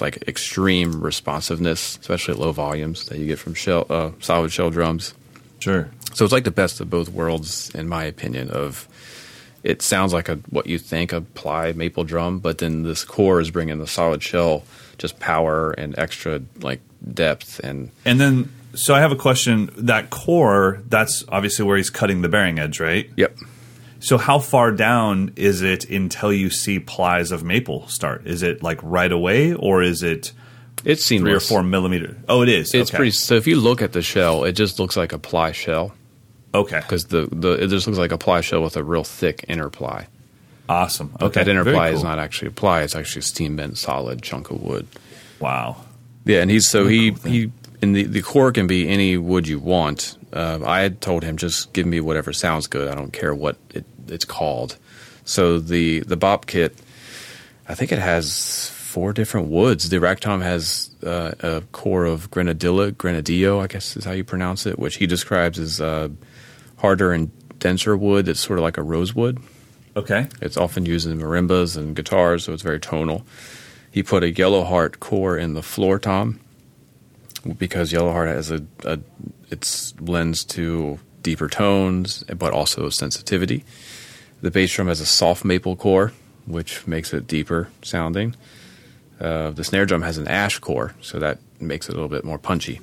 like extreme responsiveness, especially at low volumes that you get from shell uh, solid shell drums. Sure. So it's like the best of both worlds, in my opinion. Of it sounds like a what you think a ply maple drum, but then this core is bringing the solid shell, just power and extra like depth and And then, so I have a question. That core, that's obviously where he's cutting the bearing edge, right? yep. So how far down is it until you see plies of maple start? Is it like right away, or is it It's seen three or four millimeter? Oh, it is. It's okay. pretty. So if you look at the shell, it just looks like a ply shell okay. because the, the it just looks like a ply shell with a real thick inner ply. Awesome. But okay. that inner very ply cool. is not actually a ply; it's actually a steam bent solid chunk of wood. Wow. Yeah, and he's so Very he cool he and the the core can be any wood you want. Uh, I had told him just give me whatever sounds good. I don't care what it, it's called. So the the bop kit, I think it has four different woods. The rack tom has uh, a core of grenadilla, grenadillo, I guess is how you pronounce it, which he describes as uh, harder and denser wood. That's sort of like a rosewood. Okay. It's often used in marimbas and guitars, so it's very tonal. He put a yellow heart core in the floor tom because yellow heart has a, a it lends to deeper tones, but also sensitivity. The bass drum has a soft maple core, which makes it deeper sounding. Uh, the snare drum has an ash core, so that makes it a little bit more punchy.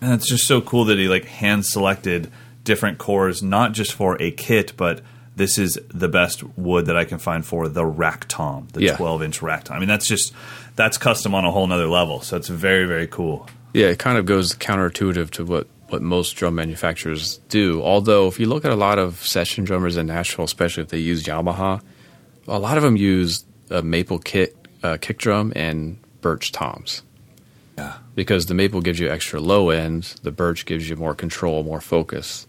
And it's just so cool that he like hand selected different cores, not just for a kit, but this is the best wood that I can find for the rack tom, the Yeah. 12 inch rack tom. I mean, that's just that's custom on a whole nother level. So it's very very cool. Yeah, it kind of goes counterintuitive to what, what most drum manufacturers do. Although, if you look at a lot of session drummers in Nashville, especially if they use Yamaha, a lot of them use a maple kick, uh, kick drum and birch toms. Yeah. Because the maple gives you extra low end, the birch gives you more control, more focus.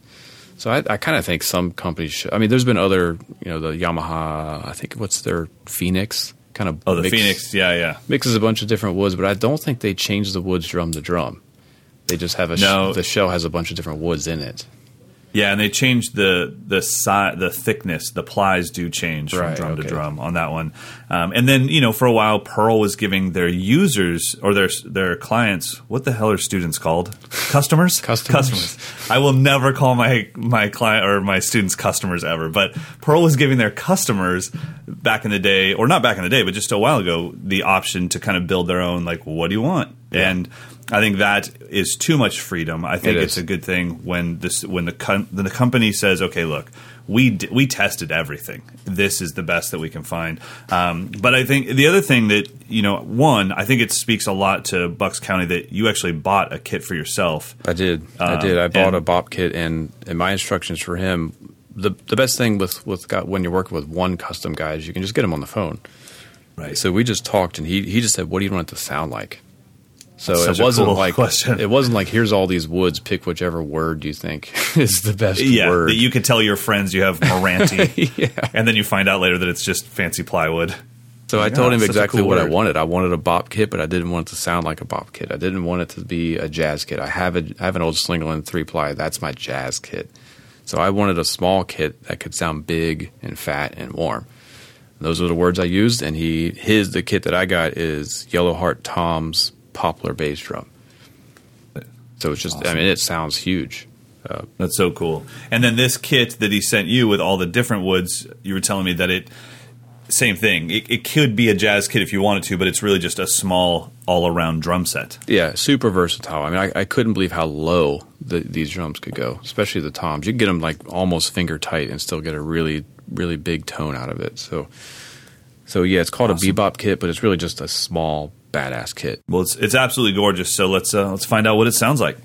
So I, I kind of think some companies should. I mean, there's been other, you know, the Yamaha. I think what's their Phoenix kind of Oh, the mix- Phoenix. Yeah, yeah. mixes a bunch of different woods, but I don't think they change the woods drum to drum. They just have a No. sh- the shell has a bunch of different woods in it. Yeah, and they changed the the si- the thickness. The plies do change from Right, drum to drum on that one. Um, and then you know, for a while, Pearl was giving their users or their their clients what the hell are students called? Customers. Customers. I will never call my my client or my students customers ever. But Pearl was giving their customers back in the day, or not back in the day, but just a while ago, the option to kind of build their own. Like, what do you want? And I think that is too much freedom. I think It it's a good thing when this when the com- the company says, okay, look, we d- we tested everything. This is the best that we can find. Um, but I think the other thing that you know, one, I think it speaks a lot to Bucks County that you actually bought a kit for yourself. I did. I Um, did. I bought and- a bop kit, and and my instructions for him. The the best thing with with when you're working with one custom guy is you can just get him on the phone. Right. So we just talked, and he he just said, "What do you want it to sound like?" So such it wasn't cool like question. it wasn't like here's all these woods. Pick whichever word you think is the best yeah, word. that you could tell your friends you have Moranti, yeah. and then you find out later that it's just fancy plywood. So I told oh, him exactly cool what I wanted. I wanted a bop kit, but I didn't want it to sound like a bop kit. I didn't want it to be a jazz kit. I have a I have an old Slingerland three ply. That's my jazz kit. So I wanted a small kit that could sound big and fat and warm. Those are the words I used, and he his the kit that I got is Yellow Heart Tom's poplar bass drum. So it's just I mean it sounds huge. Uh, That's so cool. And then this kit that he sent you with all the different woods, you were telling me that it same thing. It, it could be a jazz kit if you wanted to, but it's really just a small all around drum set. Yeah, super versatile. I mean, I, I couldn't believe how low the, these drums could go, especially the toms. You can get them like almost finger tight and still get a really, really big tone out of it. So, so yeah, it's called Awesome. a bebop kit, but it's really just a small badass kit. Well, it's it's absolutely gorgeous. So let's uh, let's find out what it sounds like.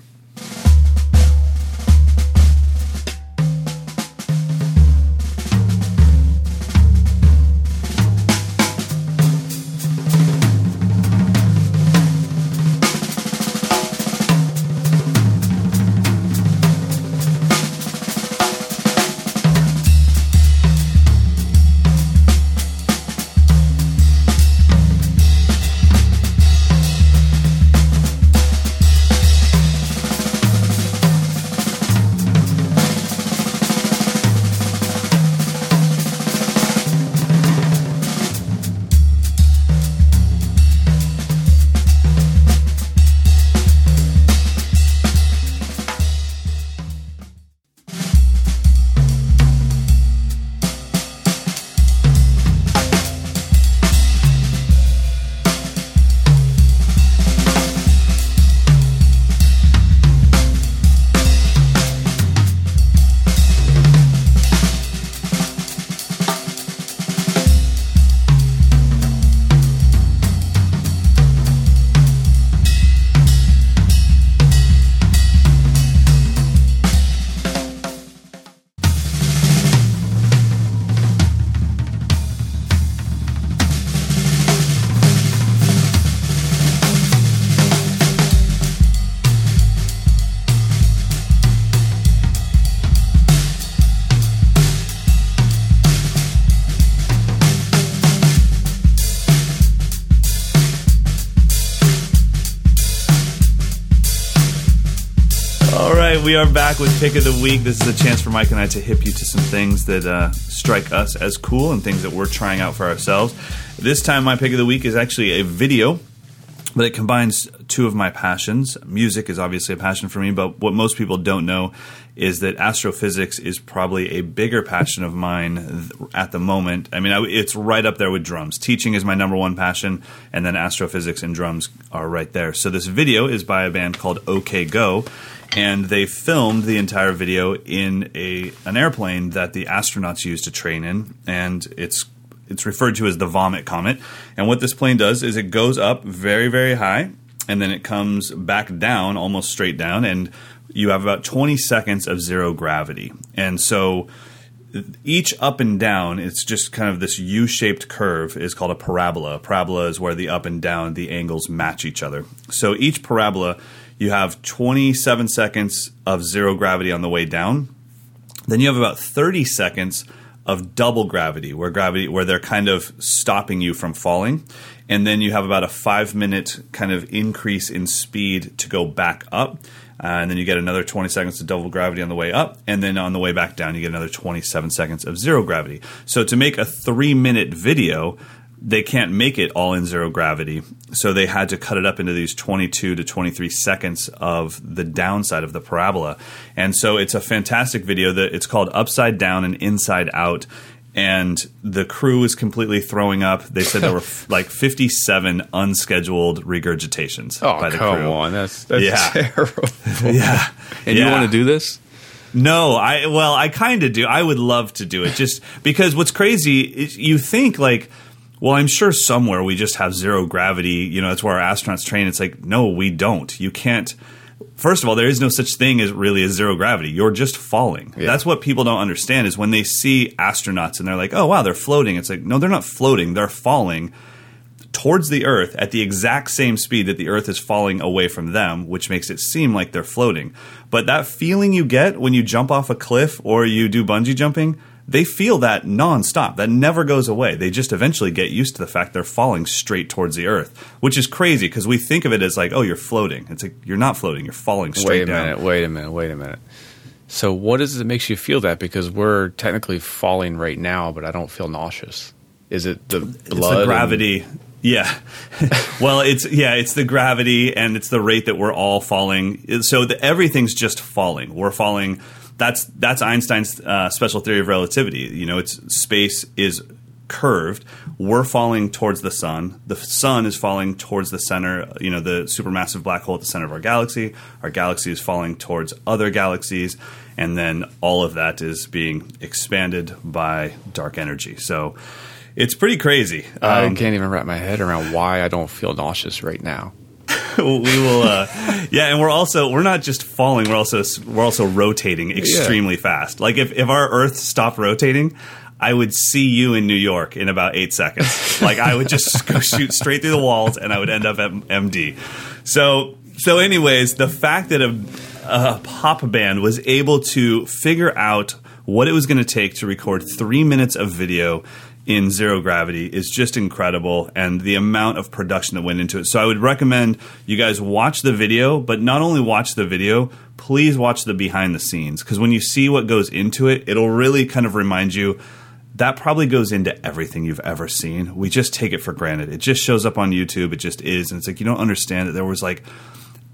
We are back with pick of the week. This is a chance for Mike and I to hip you to some things that uh, strike us as cool and things that we're trying out for ourselves. This time, my pick of the week is actually a video, but it combines two of my passions. Music is obviously a passion for me, but what most people don't know is that astrophysics is probably a bigger passion of mine at the moment. I mean, I, it's right up there with drums. Teaching is my number one passion, and then astrophysics and drums are right there. So this video is by a band called OK Go, and they filmed the entire video in a an airplane that the astronauts use to train in, and it's it's referred to as the vomit comet. And what this plane does is it goes up very very high, and then it comes back down almost straight down, and you have about 20 seconds of zero gravity. And so each up and down, it's just kind of this U-shaped curve is called a parabola. Parabola is where the up and down, the angles match each other. So each parabola, you have 27 seconds of zero gravity on the way down. Then you have about 30 seconds of double gravity, where gravity where they're kind of stopping you from falling, and then you have about a five minute kind of increase in speed to go back up. Uh, and then you get another 20 seconds of double gravity on the way up, and then on the way back down, you get another 27 seconds of zero gravity. So to make a three minute video, they can't make it all in zero gravity. So they had to cut it up into these 22 to 23 seconds of the downside of the parabola. And so it's a fantastic video that it's called Upside Down and Inside Out. And the crew was completely throwing up. They said there were like 57 unscheduled regurgitations Oh, by the come crew. on. That's, that's Yeah. terrible. Yeah. And Yeah. you want to do this? No, I well, I kind of do. I would love to do it just because what's crazy is you think like, well, I'm sure somewhere we just have zero gravity. You know, that's where our astronauts train. It's like, no, we don't. You can't. First of all, there is no such thing as really as zero gravity. You're just falling. Yeah. That's what people don't understand is when they see astronauts and they're like, oh wow, they're floating. It's like, no, they're not floating. They're falling towards the Earth at the exact same speed that the Earth is falling away from them, which makes it seem like they're floating. But that feeling you get when you jump off a cliff or you do bungee jumping, they feel that nonstop. That never goes away. They just eventually get used to the fact they're falling straight towards the Earth, which is crazy because we think of it as like, oh, you're floating. It's like you're not floating. You're falling straight down. Wait a down. minute. Wait a minute. Wait a minute. So, what is it that makes you feel that? Because we're technically falling right now, but I don't feel nauseous. Is it the blood? It's the and- gravity. Yeah. well, it's yeah, it's the gravity and it's the rate that we're all falling. So the, everything's just falling. We're falling. That's that's Einstein's uh, special theory of relativity. You know, it's space is curved. We're falling towards the sun. The sun is falling towards the center. You know, the supermassive black hole at the center of our galaxy. Our galaxy is falling towards other galaxies, and then all of that is being expanded by dark energy. So. It's pretty crazy. I Um, can't even wrap my head around why I don't feel nauseous right now. we will uh, yeah and we're also we're not just falling we're also we're also rotating extremely fast. Like if, if our earth stopped rotating i would see you in new york in about eight seconds. Like i would just go shoot straight through the walls and i would end up at md so so anyways the fact that a, a pop band was able to figure out what it was going to take to record three minutes of video in zero gravity is just incredible and the amount of production that went into it. So I would recommend you guys watch the video, but not only watch the video, please watch the behind the scenes because when you see what goes into it, it'll really kind of remind you that probably goes into everything you've ever seen. We just take it for granted. It just shows up on YouTube. It just is. And it's like you don't understand that there was like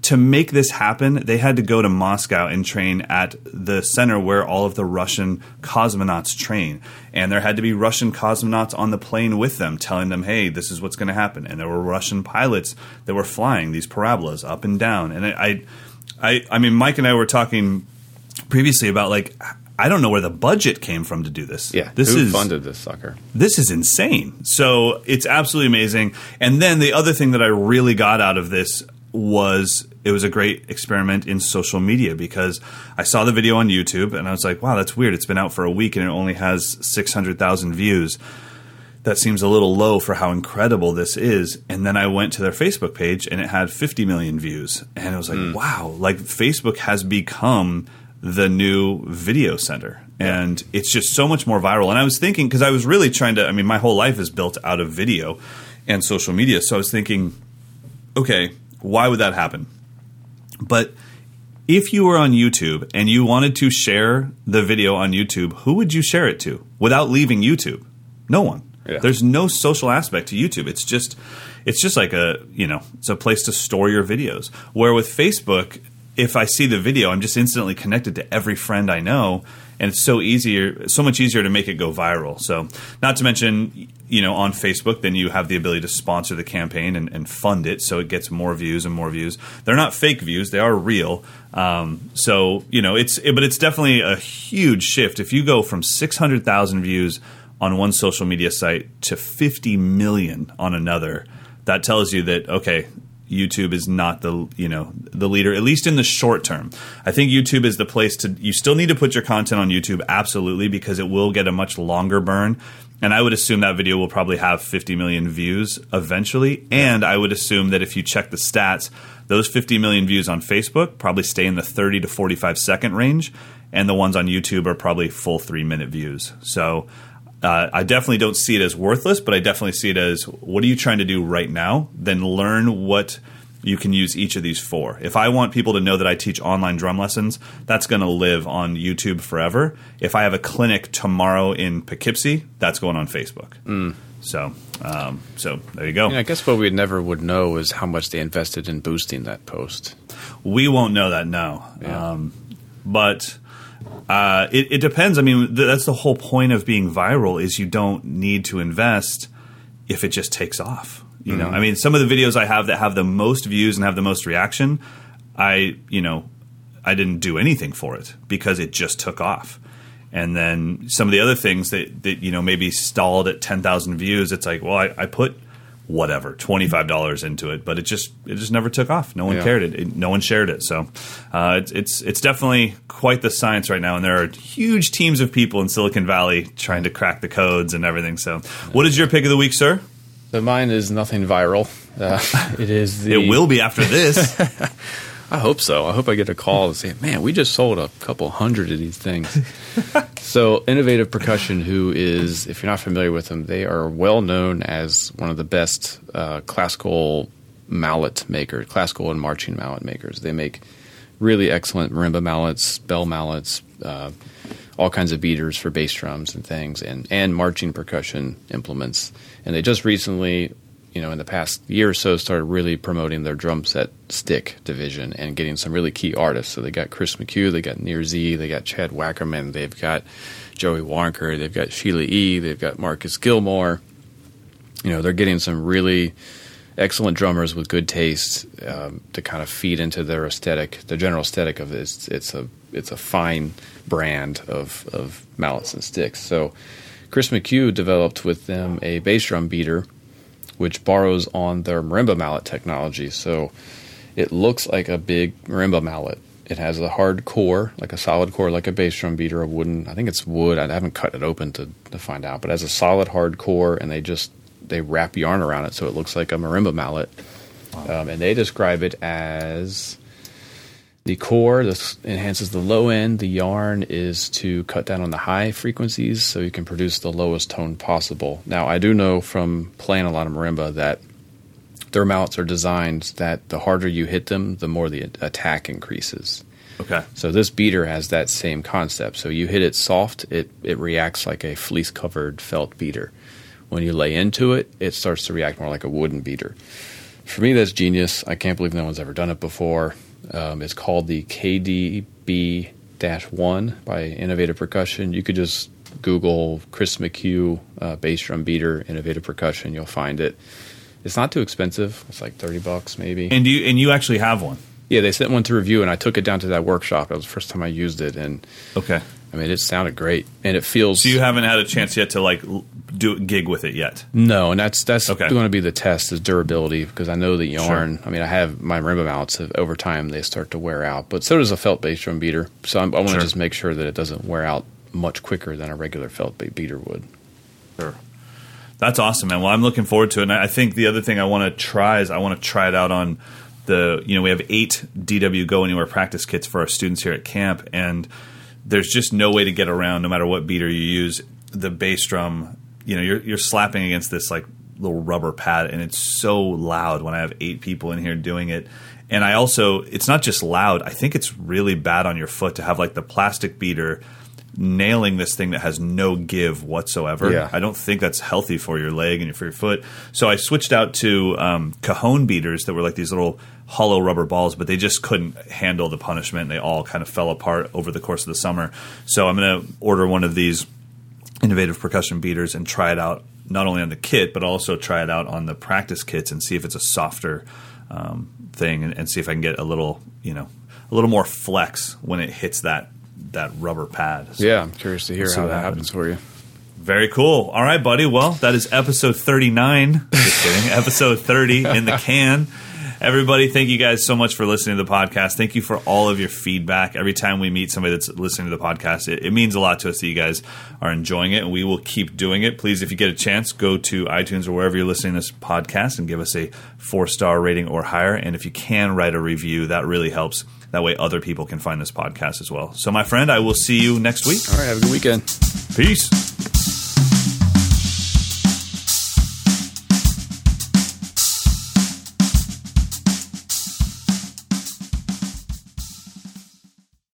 to make this happen, they had to go to Moscow and train at the center where all of the Russian cosmonauts train. And there had to be Russian cosmonauts on the plane with them, telling them, hey, this is what's going to happen. And there were Russian pilots that were flying these parabolas up and down. And I, I, I mean, Mike and I were talking previously about like, I don't know where the budget came from to do this. Yeah, this who is funded this sucker? this is insane. So it's absolutely amazing. And then the other thing that I really got out of this was it was a great experiment in social media because I saw the video on YouTube and I was like, wow, that's weird. It's been out for a week and it only has 600,000 views. That seems a little low for how incredible this is. And then I went to their Facebook page and it had 50 million views. And it was like, hmm. wow, like Facebook has become the new video center. And it's just so much more viral. And I was thinking, because I was really trying to, I mean, my whole life is built out of video and social media. So I was thinking, okay, why would that happen? But if you were on YouTube and you wanted to share the video on YouTube, who would you share it to without leaving YouTube? No one. Yeah. There's no social aspect to YouTube. It's just it's just like a, you know, it's a place to store your videos. Where with Facebook, if I see the video, I'm just instantly connected to every friend I know and it's so easier so much easier to make it go viral. So, not to mention, you know, on Facebook, then you have the ability to sponsor the campaign and, and fund it, so it gets more views and more views. They're not fake views; they are real. Um, so, you know, it's it, but it's definitely a huge shift if you go from six hundred thousand views on one social media site to fifty million on another. That tells you that okay, YouTube is not the you know the leader at least in the short term. I think YouTube is the place to you still need to put your content on YouTube absolutely because it will get a much longer burn and I would assume that video will probably have 50 million views eventually and I would assume that if you check the stats those 50 million views on Facebook probably stay in the 30 to 45 second range and the ones on YouTube are probably full 3 minute views. So uh, I definitely don't see it as worthless, but I definitely see it as what are you trying to do right now? Then learn what you can use each of these four. If I want people to know that I teach online drum lessons, that's going to live on YouTube forever. If I have a clinic tomorrow in Poughkeepsie, that's going on Facebook. Mm. So, um, so there you go. Yeah, I guess what we never would know is how much they invested in boosting that post. We won't know that now, Yeah. um, but uh, it, it depends. I mean, th- that's the whole point of being viral is you don't need to invest if it just takes off. You know, I mean, some of the videos I have that have the most views and have the most reaction, I you know, I didn't do anything for it because it just took off. And then some of the other things that, that you know maybe stalled at ten thousand views, it's like, well, I, I put whatever twenty five dollars into it, but it just it just never took off. No one Yeah. cared it. it. No one shared it. So uh, it's it's it's definitely quite the science right now, and there are huge teams of people in Silicon Valley trying to crack the codes and everything. So, what is your pick of the week, sir? So mine is nothing viral. Uh, it is. The, It will be after this. I hope so. I hope I get a call and say, "Man, we just sold a couple hundred of these things." so, Innovative Percussion, who is, if you're not familiar with them, they are well known as one of the best uh, classical mallet makers, classical and marching mallet makers. They make really excellent marimba mallets, bell mallets, uh, all kinds of beaters for bass drums and things, and and marching percussion implements. And they just recently, you know, in the past year or so, started really promoting their drum set stick division and getting some really key artists. So they got Chris McHugh, they got Nir Z, they got Chad Wackerman, they've got Joey Waronker, they've got Sheila E, they've got Marcus Gilmore. You know, they're getting some really excellent drummers with good taste um, to kind of feed into their aesthetic, the general aesthetic of it. It's, it's a it's a fine brand of of mallets and sticks. So Chris McHugh developed with them a bass drum beater, which borrows on their marimba mallet technology. So it looks like a big marimba mallet. It has a hard core, like a solid core, like a bass drum beater, a wooden. I think it's wood. I haven't cut it open to, to find out, but it has a solid hard core, and they just they wrap yarn around it so it looks like a marimba mallet. Um, and they describe it as the core this enhances the low end. The yarn is to cut down on the high frequencies so you can produce the lowest tone possible. Now, I do know from playing a lot of marimba that their mallets are designed that the harder you hit them, the more the attack increases. okay. So this beater has that same concept. So you hit it soft, it it reacts like a fleece covered felt beater. When you lay into it, it starts to react more like a wooden beater. For me, that's genius. I can't believe no one's ever done it before. Um, it's called the KDB 1 by Innovative Percussion. You could just Google Chris McHugh uh, bass drum beater, Innovative Percussion. You'll find it. It's not too expensive. It's like 30 bucks maybe. And you and you actually have one. Yeah, they sent one to review, and I took it down to that workshop. It was the first time I used it, and Okay. I mean, it sounded great, and it feels. So you haven't had a chance yet to like do gig with it yet. no, and that's that's Okay. going to be the test is durability because I know the yarn. I mean, I have my marimba mounts. have- Over time, they start to wear out, but so does a felt bass drum beater. So I'm, I want to Sure. just make sure that it doesn't wear out much quicker than a regular felt beater would. Sure. That's awesome, man. Well, I'm looking forward to it. And I think the other thing I want to try is I want to try it out on the, you know, we have eight DW Go Anywhere practice kits for our students here at camp. And there's just no way to get around, no matter what beater you use, the bass drum. You know, you're, you're slapping against this like little rubber pad, and it's so loud when I have eight people in here doing it. And I also, it's not just loud, I think it's really bad on your foot to have like the plastic beater nailing this thing that has no give whatsoever. Yeah. I don't think that's healthy for your leg and for your foot. So I switched out to um, cajon beaters that were like these little hollow rubber balls, but they just couldn't handle the punishment. They all kind of fell apart over the course of the summer. So I'm going to order one of these innovative percussion beaters and try it out not only on the kit but also try it out on the practice kits and see if it's a softer um, thing and, and see if I can get a little you know a little more flex when it hits that that rubber pad. So- Yeah, I'm curious to hear how that happens. happens for you. very cool. All right, buddy. Well, that is episode 39. Just kidding. episode 30 in the can. Everybody, thank you guys so much for listening to the podcast. Thank you for all of your feedback. Every time we meet somebody that's listening to the podcast, it, it means a lot to us that you guys are enjoying it, and we will keep doing it. Please, if you get a chance, go to iTunes or wherever you're listening to this podcast and give us a four star rating or higher. And if you can write a review, that really helps. That way, other people can find this podcast as well. So, my friend, I will see you next week. All right, have a good weekend. Peace.